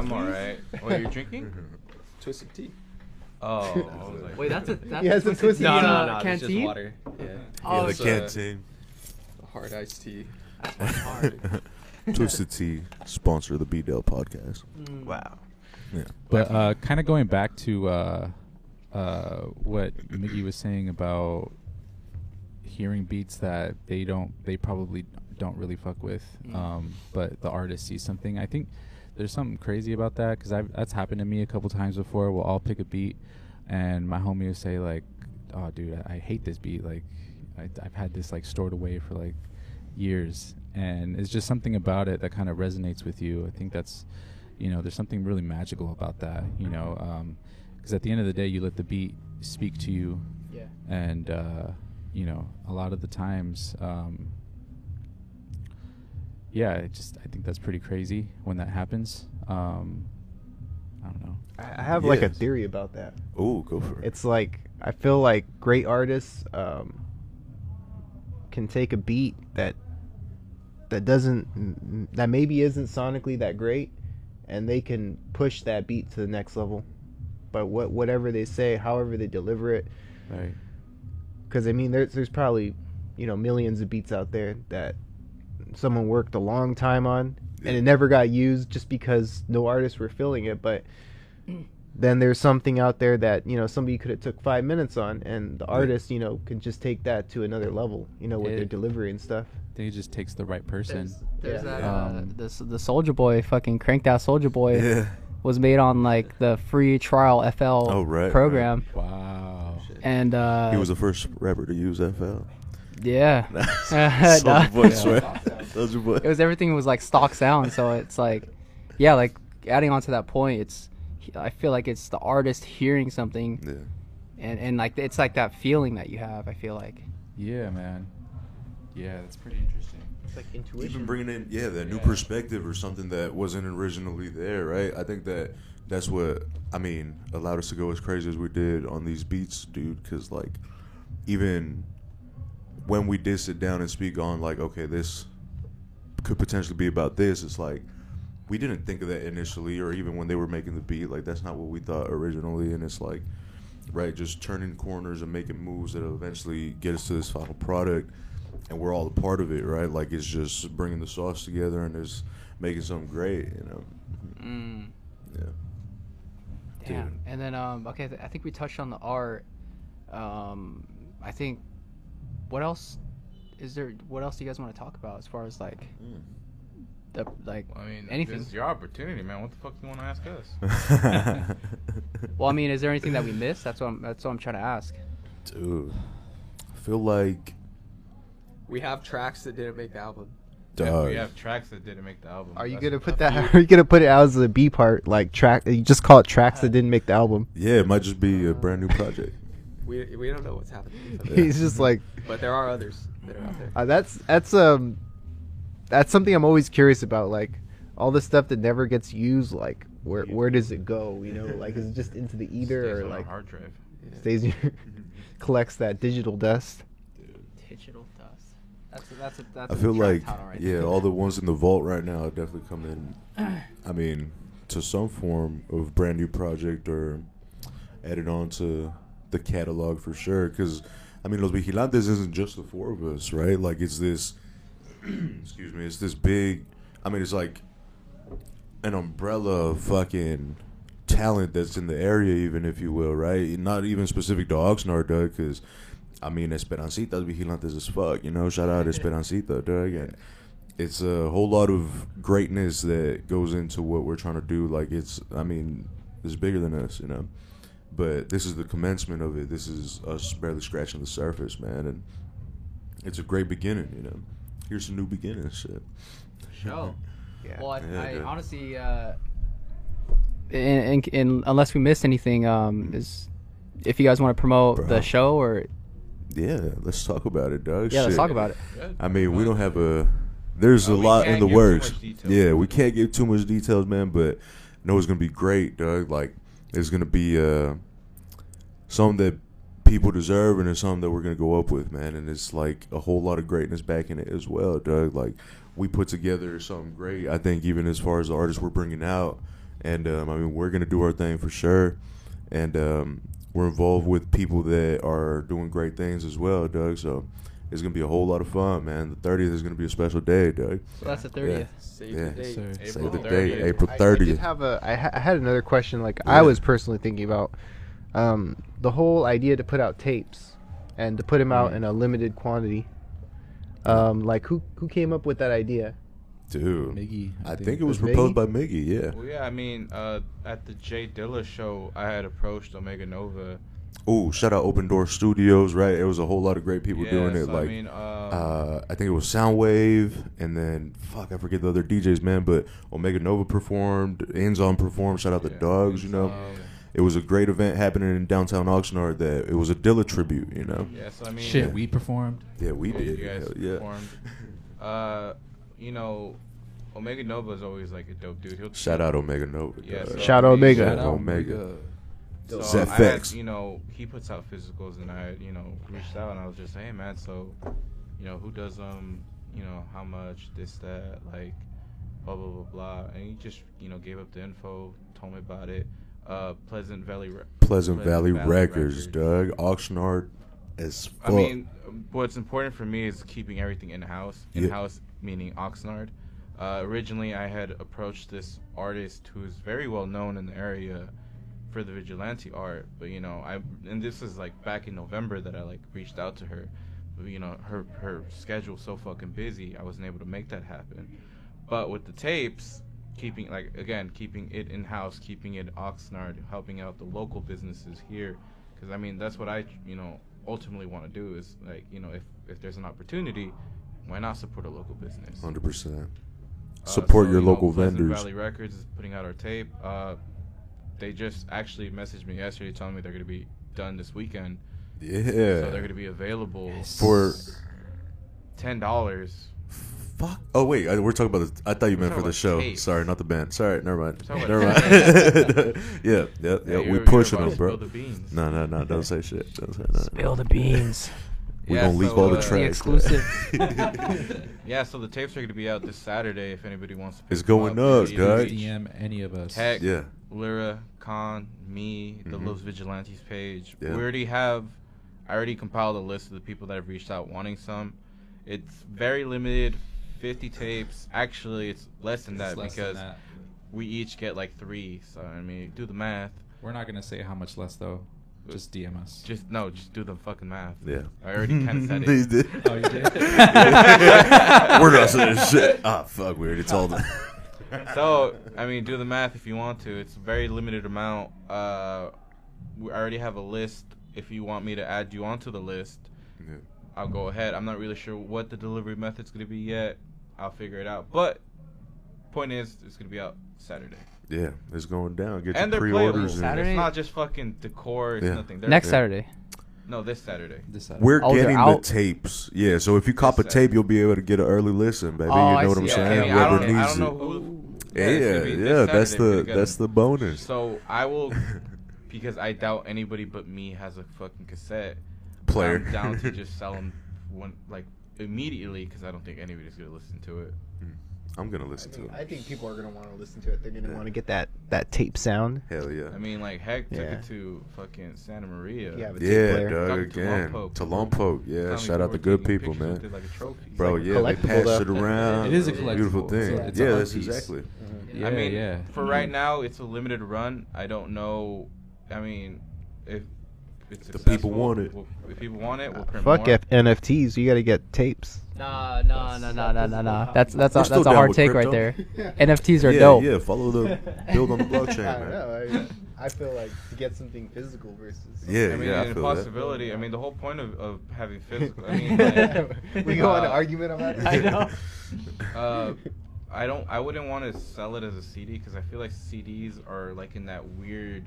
I'm alright. What are you drinking? Twisted tea. Oh, *laughs* like, Wait, that's a *laughs* that's Yeah, it's a twisted tea, tea. uh, it's just water. Yeah. Oh, yeah, the it's, canteen. Hard iced tea. *laughs* hard Twisted Tea sponsor the B Dell podcast. wow Yeah. But uh, kind of going back to uh, uh, what Miggy was saying about hearing beats that they don't, they probably don't really fuck with, um, but the artist sees something. I think there's something crazy about that because that's happened to me a couple times before. We'll all pick a beat, and my homie will say like, "Oh, dude, I, I hate this beat. Like, I, I've had this like stored away for like years." And it's just something about it that kind of resonates with you. I think that's you know there's something really magical about that you know because at the end of the day you let the beat speak to you Yeah. and uh, you know a lot of the times um, yeah it just i think that's pretty crazy when that happens. Um, i don't know. I I have like a theory about that. Oh, go for it. it's like I feel like great artists um, can take a beat that that doesn't that maybe isn't sonically that great, and they can push that beat to the next level. But what whatever they say, however they deliver it, right. Because I mean, there's there's probably you know millions of beats out there that someone worked a long time on, and it never got used just because no artists were filling it. But then there's something out there that you know somebody could have took five minutes on, and the artist you know can just take that to another level. You know with their delivery and stuff. I think it just takes the right person. There's, there's Yeah. that uh, Um, this the Soldier Boy fucking cranked out Soldier Boy Yeah. was made on like the free trial FL Oh, right, program, Wow. and uh, He was the first rapper to use FL. Yeah, Soldier Nah. Boy, Yeah. swear. Soldier Boy. it was everything was like stock sound, so it's like, yeah, like adding on to that point, it's I feel like it's the artist hearing something, Yeah. and and like it's like that feeling that you have. I feel like. Yeah, man. Yeah, that's pretty interesting. It's like intuition. Even bringing in, yeah, that new perspective or something that wasn't originally there, right? I think that that's what I mean allowed us to go as crazy as we did on these beats, dude. Because like, even when we did sit down and speak on like, okay, this could potentially be about this, it's like we didn't think of that initially, or even when they were making the beat, like that's not what we thought originally, and it's like, right, just turning corners and making moves that'll eventually get us to this final product and we're all a part of it, right? Like it's just bringing the sauce together and it's making something great, you know. Mm. Yeah. Damn. Dude. And then um okay, th- I think we touched on the art. Um I think what else is there what else do you guys want to talk about as far as like hmm. the like I mean, anything? This is your opportunity, man. What the fuck do you want to ask us? *laughs* Well, I mean, is there anything that we missed? That's what I'm that's what I'm trying to ask. Dude, I feel like We have tracks that didn't make the album. Yeah, we have tracks that didn't make the album. Are you That's gonna put that? to Are *laughs* you gonna put it out as a B part, like track? You just call it tracks that didn't make the album. Yeah, it might just be a brand new project. We, we don't know what's happening. with *laughs* them. He's just like, But there are others that are out there. uh, that's that's um, that's something I'm always curious about. Like all the stuff that never gets used. Like where where does it go? You know, like is it just into the Stays ether or on our like hard drive? Yeah. stays in your, *laughs* collects that digital dust? Digital dust. That's a, that's a, that's I a feel track like right yeah, there. all the ones in the vault right now definitely come in. *clears throat* I mean, to some form of brand new project or added on to the catalog for sure. Because I mean, Los Vigilantes isn't just the four of us, right? Like it's this. *clears throat* excuse me. It's this big. I mean, it's like an umbrella of fucking talent that's in the area, even if you will, right? Not even specific to Oxnard, Doug, because I mean, Esperancita's Vigilantes as fuck, you know? Shout out *laughs* Esperancita, Doug. And it's a whole lot of greatness that goes into what we're trying to do. Like, it's, I mean, it's bigger than us, you know? But this is the commencement of it. This is us barely scratching the surface, man. And it's a great beginning, you know? Here's some new beginning shit. show. Yeah. Well, I, Yeah, I yeah. honestly, uh, in, in, in, unless we missed anything, um, is if you guys want to promote Bro. the show or Yeah, let's talk about it, Doug. yeah, let's talk about it. I mean, we don't have a. There's Uh, a lot in the give works. Yeah, we can't give too much details, man. But know it's gonna be great, Doug. Like, it's gonna be uh, something that people deserve, and it's something that we're gonna go up with, man. And it's like a whole lot of greatness back in it as well, Doug. Like, we put together something great. I think even as far as the artists we're bringing out, and um, I mean, we're gonna do our thing for sure, and um, we're involved with people that are doing great things as well, Doug. So. It's gonna be a whole lot of fun, man. The 30th is gonna be a special day, Doug. So that's the Yeah. thirtieth. Save Yeah. the date. Sir. Save the date, April I- I, 30th. did have a. I, ha- I had another question. Like Yeah. I was personally thinking about um, the whole idea to put out tapes and to put them out Mm. in a limited quantity. Um, like who who came up with that idea? Dude, Miggy. I think it was Was proposed Miggy? by Miggy. Yeah. Well, yeah, I mean, uh, at the Jay Dilla show, I had approached Omega Nova. Oh, shout out Open Door Studios, right? It was a whole lot of great people yeah, doing it. so, like, I mean, um, uh, I think it was Soundwave, and then fuck, I forget the other DJs, man. But Omega Nova performed, Enzon performed. Shout out the yeah, Dogs, you know. It was a great event happening in downtown Oxnard. That it was a Dilla tribute, you know. yeah, so I mean, Shit, Yeah. we performed. Yeah, we did. you guys yeah. performed. *laughs* uh, you know, Omega Nova is always like a dope dude. He'll Shout out Omega Nova. Yeah, so, Shout out Omega. Shout out Omega. So I had, you know, he puts out physicals, and I, you know, reached out and I was just, hey man, so, you know, who does um, you know, how much, this, that, like, blah blah blah blah, and he just, you know, gave up the info, told me about it. Uh, Pleasant Valley. Re- Pleasant Valley, Records, Doug. Oxnard as fuck. I mean, what's important for me is keeping everything in house. Yeah. In house meaning Oxnard. Uh, originally, I had approached this artist who's very well known in the area, for the vigilante art. But you know, I and this is like back in November that I like reached out to her. But, you know, her her schedule's so fucking busy, I wasn't able to make that happen. But with the tapes, keeping like again, keeping it in house, keeping it Oxnard, helping out the local businesses here, because I mean that's what I you know ultimately want to do is like you know if if there's an opportunity, why not support a local business? Hundred percent. Uh, Support so, your you know, local Pleasant vendors. Valley Records is putting out our tape. Uh, they just actually messaged me yesterday telling me they're going to be done this weekend. Yeah. So they're going to be available For ten dollars. fuck. Oh wait, I, we're talking about. The, I thought you meant for the show. tapes. Sorry, not the band. Sorry, never mind. Never mind. *laughs* yeah, yeah, yeah. Hey, we you're- pushing them, bro. spill the beans. No, no, no. Don't say shit. Don't say no. Spill the beans. *laughs* We Yeah, gonna leak so, all the uh, The tracks. exclusive. *laughs* Yeah, so the tapes are going to be out this Saturday if anybody wants to. It's pick them going up. up, You dog. can DM any of us. Heck, Yeah. Lyra, Con, me, the Mhm. Los Vigilantes page. Yeah. We already have, I already compiled a list of the people that have reached out wanting some. It's very limited, 50 tapes. Actually, it's less than that It's less than because that. we each get like three. So, I mean, do the math. We're not gonna say how much less though. Just DM us. Just, no, just do the fucking math. Yeah. I already kind of said He *laughs* it. did. Oh, you did? *laughs* We're not saying shit. Ah, fuck. We already told them. *laughs* *laughs* so I mean, do the math if you want to. It's a very limited amount. Uh, we already have a list. If you want me to add you onto the list, Yeah. I'll go ahead. I'm not really sure what the delivery method's gonna be yet. I'll figure it out. But point is, it's gonna be out Saturday. Yeah, it's going down. Get and your they're pre-orders. playable. in. Saturday? It's not just fucking decor. It's Yeah. nothing. They're- Next Yeah. Saturday. No, this Saturday. This Saturday. We're Oh, they're getting the out? tapes. Yeah, so if you cop a tape, you'll be able to get an early listen, baby. Oh, you I know what I'm see. Yeah, saying? I, mean, I Whoever don't, I needs don't know it. who. Yeah, it's gonna yeah, be this yeah. That's Saturday, we're the that's the bonus. So I will, because I doubt anybody but me has a fucking cassette Player. I'm down to *laughs* just sell them one like immediately because I don't think anybody's gonna listen to it. I'm gonna listen to it. I think people are gonna want to listen to it. They're gonna Yeah. want to get that that tape sound. Hell yeah. I mean, like heck took Yeah. it to fucking Santa Maria. Yeah, but- Yeah, player. Doug. Again, Lompoc. to Lompoc. Yeah, Tommy shout out Ford to good people, man. with it Like a trophy. Bro, like yeah, they collectible, pass though. it around. It is a Beautiful thing. It's a- it's yeah, that's piece. exactly. Mm-hmm. Yeah, I mean, yeah. Mm-hmm. for right now, it's a limited run. I don't know. I mean, if it's The people want it. we'll- if people want it, we'll print Fuck more. F- NFTs. You got to get tapes. Nah, nah, nah, nah, nah, nah, nah. That's that's a, that's a hard with take right there. *laughs* NFTs are yeah, dope. yeah. Follow the build on the *laughs* blockchain, I man. know. I, I feel like to get something physical versus. Yeah, I mean, yeah, I a feel that. I mean, the whole point of, of having physical. I *laughs* mean, like, we go on an uh, argument about this. I know. uh, I don't. I wouldn't want to sell it as a CD because I feel like CDs are like in that weird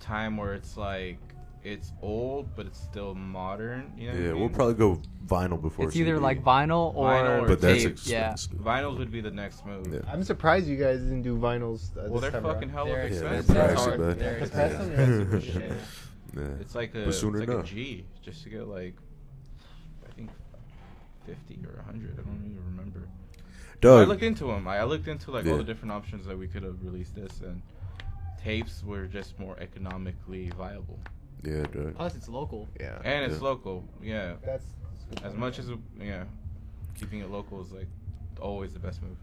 time where it's like it's old but it's still modern. You know what I Yeah, we'll probably go vinyl before. It's either CD. like vinyl or, Vinyl or but that's tape. Yeah. expensive. Vinyls would be the next move. Yeah. I'm surprised you guys didn't do vinyls. Uh, Well, this they're time fucking around. hella They're Yeah, expensive. they're pricey, *laughs* Hard. bud. They're Yeah. expensive. Yeah. It's like a But soon it's like enough. a G just to get like I think fifty or hundred. I don't even remember. I looked into them. I I looked into like all the different options that we could have released this, and tapes were just more economically viable. Yeah, Doug. Plus, it's local. Yeah. And it's Yeah. local, yeah. That's As much as yeah, keeping it local is like always the best move.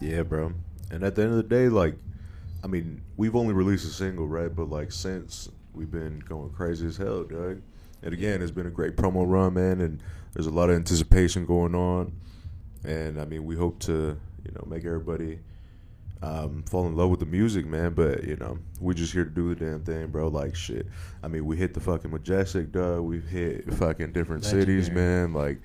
Yeah, bro. And at the end of the day, like, I mean, we've only released a single, right? But like since we've been going crazy as hell, Doug. And again, it's been a great promo run, man. And there's a lot of anticipation going on. And I mean, we hope to, you know, make everybody um, fall in love with the music, man. But you know, we're just here to do the damn thing, bro. Like shit. I mean, we hit the fucking majestic, Doug. We've hit fucking different cities, man. Like,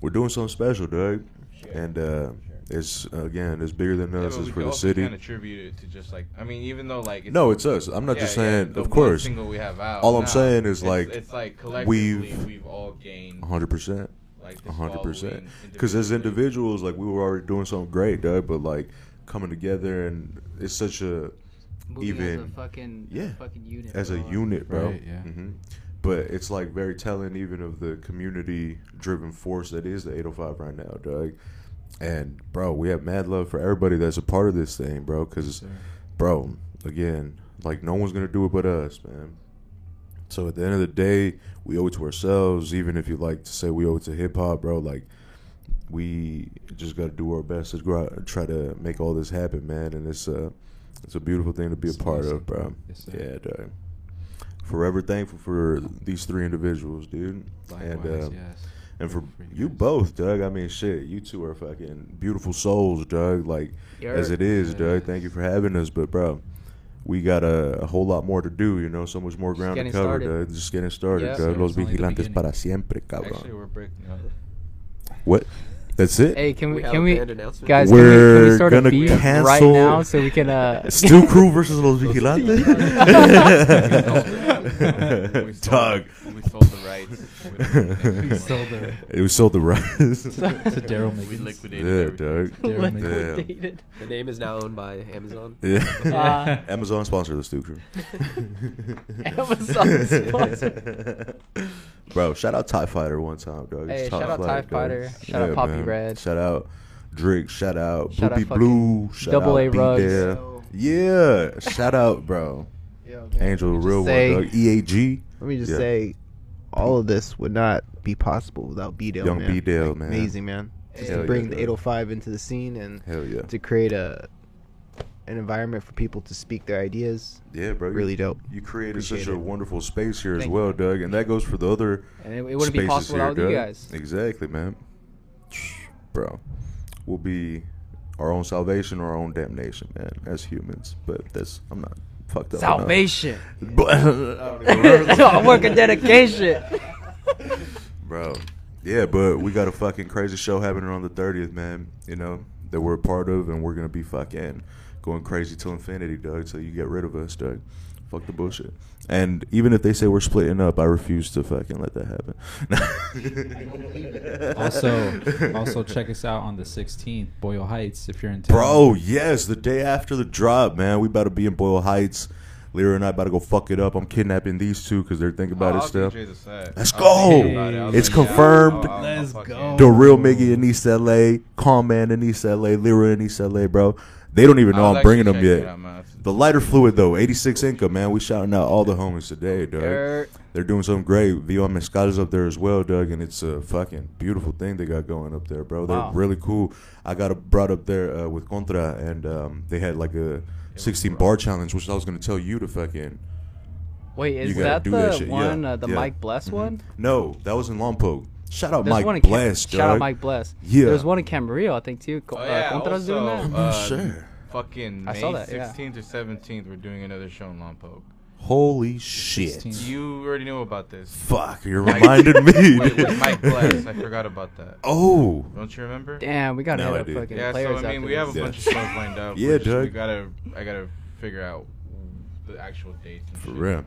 we're doing something special, Doug. And uh, it's again, it's bigger than Yeah, us. but It's for the city. Can't attribute it to just like I mean, even though like No, it's us. I'm not Yeah, just yeah, saying. the of course, single we have out. All I'm saying is, it's- like, it's like collectively we've- we've all gained 100 percent. like hundred percent. Because as individuals, like we were already doing something great, dude But like coming together and it's such a Moving as a even fucking yeah fucking unit. as a bro. unit, bro. Right, yeah. hmm But it's like very telling, even of the community-driven force that is the 805 right now, Doug. And bro, we have mad love for everybody that's a part of this thing, bro. Because Sir. bro, again, like no one's gonna do it but us, man. So at the end of the day, we owe it to ourselves. Even if you like to say we owe it to hip hop, bro, like we just got to do our best to go out and try to make all this happen, man. And it's uh, It's a beautiful thing to be a part awesome. of, bro. Yes, sir. Yeah, dog. Forever thankful for these three individuals, dude. and Likewise, um, yes. and for For you you both, Doug. I mean, shit, you two are fucking beautiful souls, Doug. Like as it is, Yeah, Doug. yeah. Thank you for having us, but bro, we got a, a whole lot more to do. You know, so much more Just ground to cover, started. Doug. Just getting started, Yeah. Doug. So Los it's only the vigilantes para siempre, cabrón. Actually, we're breaking up. what? That's it. Hey, can we, We can we band announcement. guys can we, can We're start gonna a beat right cancel- now so we can uh Stu Crew versus *laughs* Los Vigilantes. *laughs* We *laughs* sold- Doug. We sold the rights. We *laughs* We sold the- It was sold the rights. to Daryl We Miggins. liquidated yeah, everything. Doug. Daryl Miggins. Liquidated. The name is now owned by Amazon. *laughs* Yeah. Uh, Amazon sponsor the Stu Crew. Amazon sponsor. Bro, shout out TIE Fighter one time, dog. Hey, It's top shout out flight, TIE dog. Fighter. Shout out Poppy Red. Shout out Drake. Shout out Shout out Boopy fucking Blue. Shout Double out A B Rugs. Dare. Yeah. Shout out, bro. Angel, the Just real say- one, dog. EAG. Let me just Yeah. say, all of this would not be possible without B Dale. Young man. B-Dale, Like, man. Amazing man. Just Hell to yeah, bring the 805 into the scene and Hell yeah. to create a an environment for people to speak their ideas. Yeah, bro. you- Really dope. You created Appreciate such a it. wonderful space here as well, Doug, and that goes for the other And it, it wouldn't be spaces possible here, without you guys. Exactly, man. Bro, we'll be our own salvation or our own damnation, man, as humans. But that's I'm not fucked up. Salvation. But- *laughs* I don't even remember. *laughs* Work of dedication. *laughs* bro. Yeah, but we got a fucking crazy show happening on the 30th, man. You know that we're a part of, and we're gonna be fucking going crazy till infinity, Doug. till you get rid of us, Doug. Fuck the bullshit. And even if they say we're splitting up, I refuse to fucking let that happen. *laughs* Also, also check us out on the 16th, Boyle Heights, if you're in town. Bro, yes, the day after the drop, man, we about to be in Boyle Heights. Lyra and I about to go fuck it up. I'm kidnapping these two because they're thinking about Oh, it I'll still. DJ the set. Let's go. it. It's think- yeah, confirmed. I'll- I'll- I'll Let's fucking- go. The real Miggy in East LA, Calm Man in East LA, Lyra in East LA, bro. They don't even know I'll I'm bringing them yet. out, man. The lighter fluid though, 86 Inca, man. We shouting out all the homies today, Doug. They're doing something great. Vio Mezcal's up there as well, Doug, and it's a fucking beautiful thing they got going up there, bro. They're Wow. really cool. I got a, brought up there uh, with Contra, and um, they had like a 16 bar challenge, which I was gonna tell you to fucking. Wait, is gotta that do the that shit, one, yeah, uh, the yeah. Mike Bless Mhm. one? No, that was in Lompoc. Shout out There's Mike one in Cam- Bless, Doug. Shout out Mike Bless. Yeah. There's one in Camarillo, I think too. Co- Oh, uh, yeah, Contra's doing also, that. uh, Sure. Fucking I May saw that, yeah. 16th or 17th, we're doing another show in Lompoc. Holy shit! 16. You already knew about this. Fuck, you *laughs* reminded me. with, with Mike Bless. I forgot about that. oh, Don't you remember? Damn, we gotta Now hit I up do. fucking Yeah, players so I mean, we have a this. Yeah. bunch of shows lined up. *laughs* Yeah, We're just- We Doug. gotta, I gotta figure out the actual dates. And for shit. real,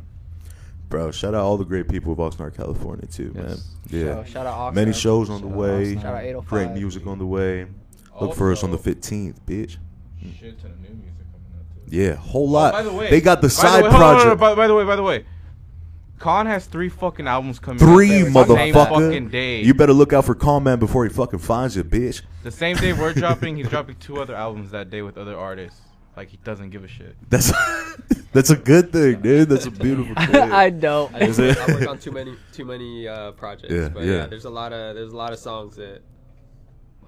bro. Shout out all the great people of Oxnard, California, too, man. Yes. Yeah, So, shout out Oxnard. many shows on the Shout out way. Oxnard. Shout out 805. Great music on the way. Look for us on the Also, 15th, bitch. Shit ton of new music coming out too. Yeah, whole Oh, lot. by the way, they got the by side way, hold on, hold on, project. by, by the way, by the way, Con has three fucking albums coming. Three, out the same fucking motherfucker. day. You better look out for Calm Man before he fucking finds you, bitch. The same day we're dropping, he's dropping two other albums that day with other artists. Like he doesn't give a shit. That's *laughs* that's a good thing, dude. That's a beautiful *laughs* thing. I know. I, I work on too many too many uh, projects. Yeah, but yeah. yeah. there's a lot of there's a lot of songs that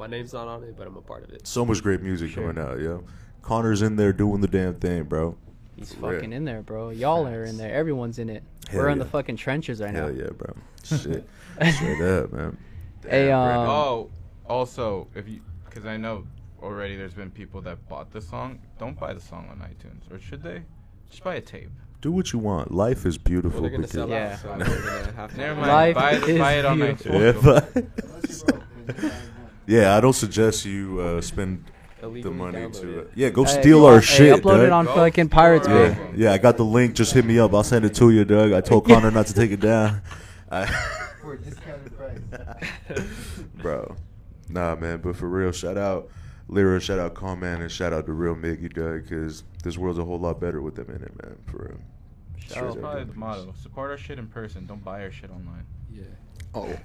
my name's not on it, but I'm a part of it. So much great music Sure. coming out, yo. Connor's in there doing the damn thing, bro. He's For real. fucking in there, bro. Y'all are in there. Everyone's in it. Hell We're in the fucking trenches right now. Hell yeah, bro. *laughs* Shit. Straight up, man. *laughs* Hey, um, oh, also, if you, because I know already there's been people that bought the song. Don't buy the song on iTunes, or should they? Just buy a tape. Do what you want. Life is beautiful. Well, because- sell Yeah. out, so we're gonna have to. Never mind. Life buy, is buy it on beautiful. iTunes. Yeah, but- *laughs* yeah, I don't suggest you uh, spend the money to. it. Yeah, go Hey, steal our want- hey, shit, upload it on Go fucking Pirates Bay. yeah, yeah, I got the link. Just hit me up. I'll send it to you, Doug. I told *laughs* Connor not to take it down. I- *laughs* For a discounted price. *laughs* Bro, nah, man. But for real, shout out Lyra, shout out Calm Man, and shout out the real Miggy, Doug, because this world's a whole lot better with them in it, man. For real. Shout Straight That's up. probably the motto. Support our shit in person. Don't buy our shit online. Yeah. Oh.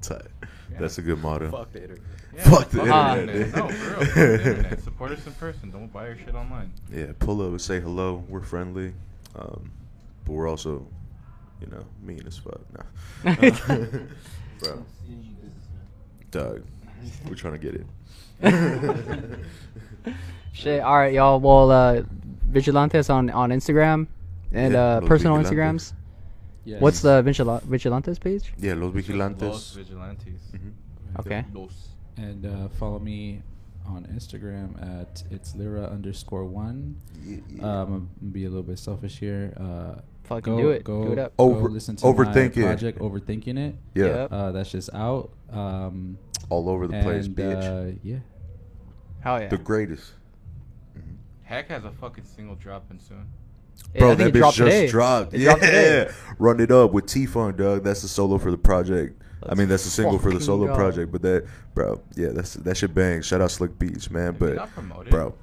Tight. Yeah. That's a good motto. Fuck the internet. Yeah, *laughs* Fuck the internet, dude. No, for real. Fuck the internet. Support us in person. Don't buy our shit online. Yeah, pull up and say hello. We're friendly, um, but we're also, you know, mean as fuck. Nah. *laughs* *laughs* Bro, Doug, We're trying to get it. Shit. All right, y'all. Well, uh, Vigilantes on on Instagram and Yeah, uh, personal Vigilantes. Instagrams. Yes. What's the Vigila- Vigilantes page? Yeah, Los Los Vigilantes. Vigilantes. Mhm. Okay. Los. And uh, follow me on Instagram at it's Lyra underscore one. Yeah, Um, yeah. I'm gonna be a little bit selfish here. Uh, Fucking go, do it. Go, Do it up. go Over- listen to overthink it. my project, overthinking it. yeah, Yep. Uh, that's just out. Um, all over the place, and, bitch. Uh, yeah. Hell yeah. The greatest. Heck has a fucking single dropping soon. Yeah, Bro, I that bitch just today. dropped. It yeah, dropped run it up with T Funk, dog. That's the solo for the project. I Let's mean, that's the single for the solo go. project. But that, bro, yeah, that's that shit bang. Shout out Slick Beats, man. It But bro,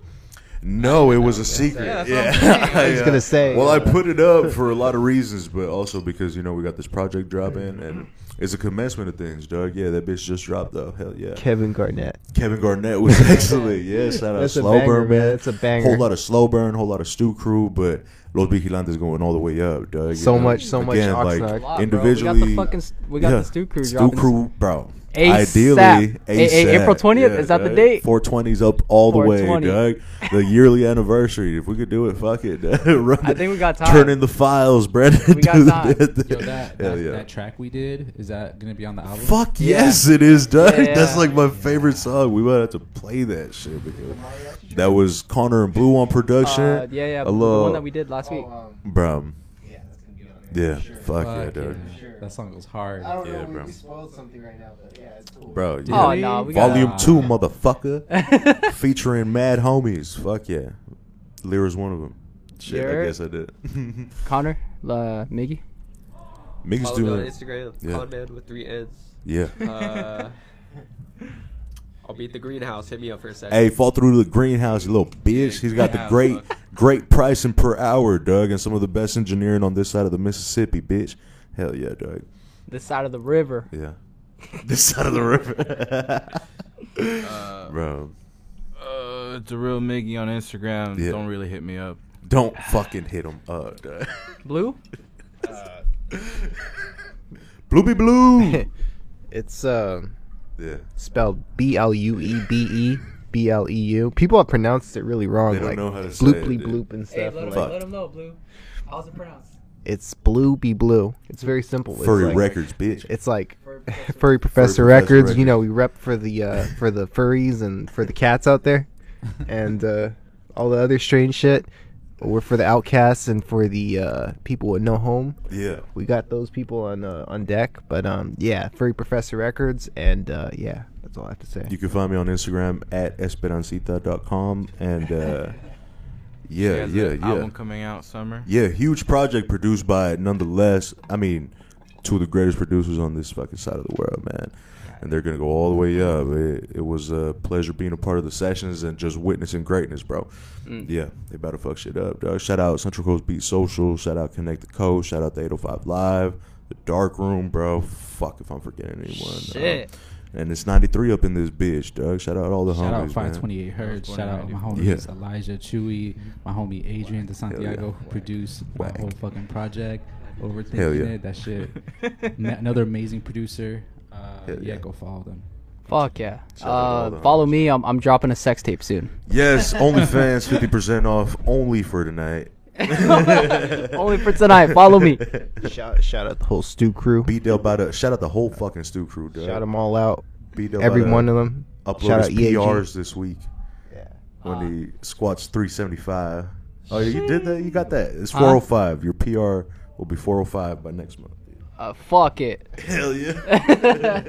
no, it was a secret. Yeah, that's Yeah, I'm saying. *laughs* Was gonna say, Well, I put it up for a lot of reasons, but also because you know we got this project dropping and. It's a commencement of things, dog. Yeah, that bitch just dropped though. Hell yeah. Kevin Garnett. Kevin Garnett was *laughs* excellent. Yeah, *laughs* shout out That's a Slow banger, Burn, man. man. That's a banger. Whole lot of Slow Burn, whole lot of Stew Crew, but Los Vigilantes going all the way up, dog. So know? much- so much Again, like A lot, bro. individually. We got the fucking st- we got yeah, the Stew Crew Stew dropping Crew, bro. ASAP. Ideally, A- a- ASAP. April 20th? Is that the dog. date? 420's up all the way, 420. dog. The yearly anniversary. If we could do it, fuck it. *laughs* Run I think we got time. Turn in the files, Brandon. We got *laughs* time. Yo, that, that, yeah. that track we did is that gonna be on the album? Fuck Yeah. yes, it is, Doug. Yeah. That's like my favorite song. We might have to play that shit because that was Connor and Blue on production. Uh, yeah, yeah. A the one that we did last week. bro. Yeah, fuck yeah, Fuck dude. yeah. That song goes hard. don't Yeah, know. bro. We, we spoiled something right now, but yeah, it's cool. Bro, yeah. Oh no, we got Volume Nah. two, *laughs* motherfucker, featuring Mad Homies. Fuck yeah, Lyra's one of them. Shit, Lyra? I guess I did. *laughs* Connor, uh, Miggy. Miggy's Follow me on doing. Instagram, Yeah. Colin Man with three N's. Yeah. Uh, *laughs* I'll be at the greenhouse. Hit me up for a second. Hey, fall through the greenhouse, you little bitch. He's got the great, great pricing per hour, Doug, and some of the best engineering on this side of the Mississippi, bitch. Hell yeah, Doug. This side of the river. Yeah. *laughs* this side of the river. Uh, *laughs* Bro, Uh, it's a real Miggy on Instagram. Yeah. Don't really hit me up. don't fucking hit him up, Doug. Blue. *laughs* Blue blue. It's uh, yeah. spelled B L U E B E B L E U. People have pronounced it really wrong, They don't like know how to say blooply it, bloop and stuff. let, like, Fuck. let him know, Blue. How's it pronounced? it's blue be blue. It's very simple. It's Furry like, Records, bitch. It's like Furry *laughs* Furry Professor Professor Records. Records. You know, we rep for the uh, for the furries and for the cats out there, *laughs* and uh, all the other strange shit. We're for the outcasts and for the uh, people with no home. Yeah. We got those people on uh, on deck. But um, yeah, Furry Professor Records, and uh, yeah, that's all I have to say. You can find me on Instagram at esperancita.com. And uh, *laughs* yeah, He yeah, an yeah. Album coming out summer. Yeah, huge project produced by nonetheless. I mean, two of the greatest producers on this fucking side of the world, man. And they're gonna go all the way up. It, it was a pleasure being a part of the sessions and just witnessing greatness, bro. Mm. Yeah, they about to fuck shit up, dog. Shout out Central Coast Beat Social. Shout out Connect the Coast. Shout out the 805 Live. The Dark Room, bro. Fuck if I'm forgetting anyone. dog. Shit. And it's 93 up in this bitch, dog. Shout out all the homies. Shout out homies, man. 528 Hertz. Shout out my Yeah. homies Elijah Chewy, my homie Adrian De Santiago, who produced my whole fucking project. Overthinking yeah. it, that shit. *laughs* Ma- another amazing producer. Uh, yeah, yeah. go follow them. Fuck yeah. Shout out all Uh, follow me. I'm, I'm dropping a sex tape soon. Yes, *laughs* OnlyFans 50% off only for tonight. *laughs* Only for tonight. Follow me. *laughs* shout shout out the whole Stew crew. Beat Del by the shout out the whole fucking stew crew, dog. Shout them all out. Beat Del Every by the one of them. upload Shout out his EAG. PRs this week Yeah. when Ah. he squats 375. Oh, you did that? You got that? It's 405. Your PR will be 405 by next month. Uh, fuck it. Hell yeah. *laughs*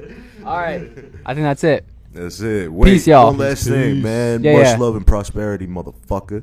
All right. I think that's it. That's it. Wait, Peace, y'all. One last thing, man. Yeah, Much yeah. love and prosperity, motherfucker.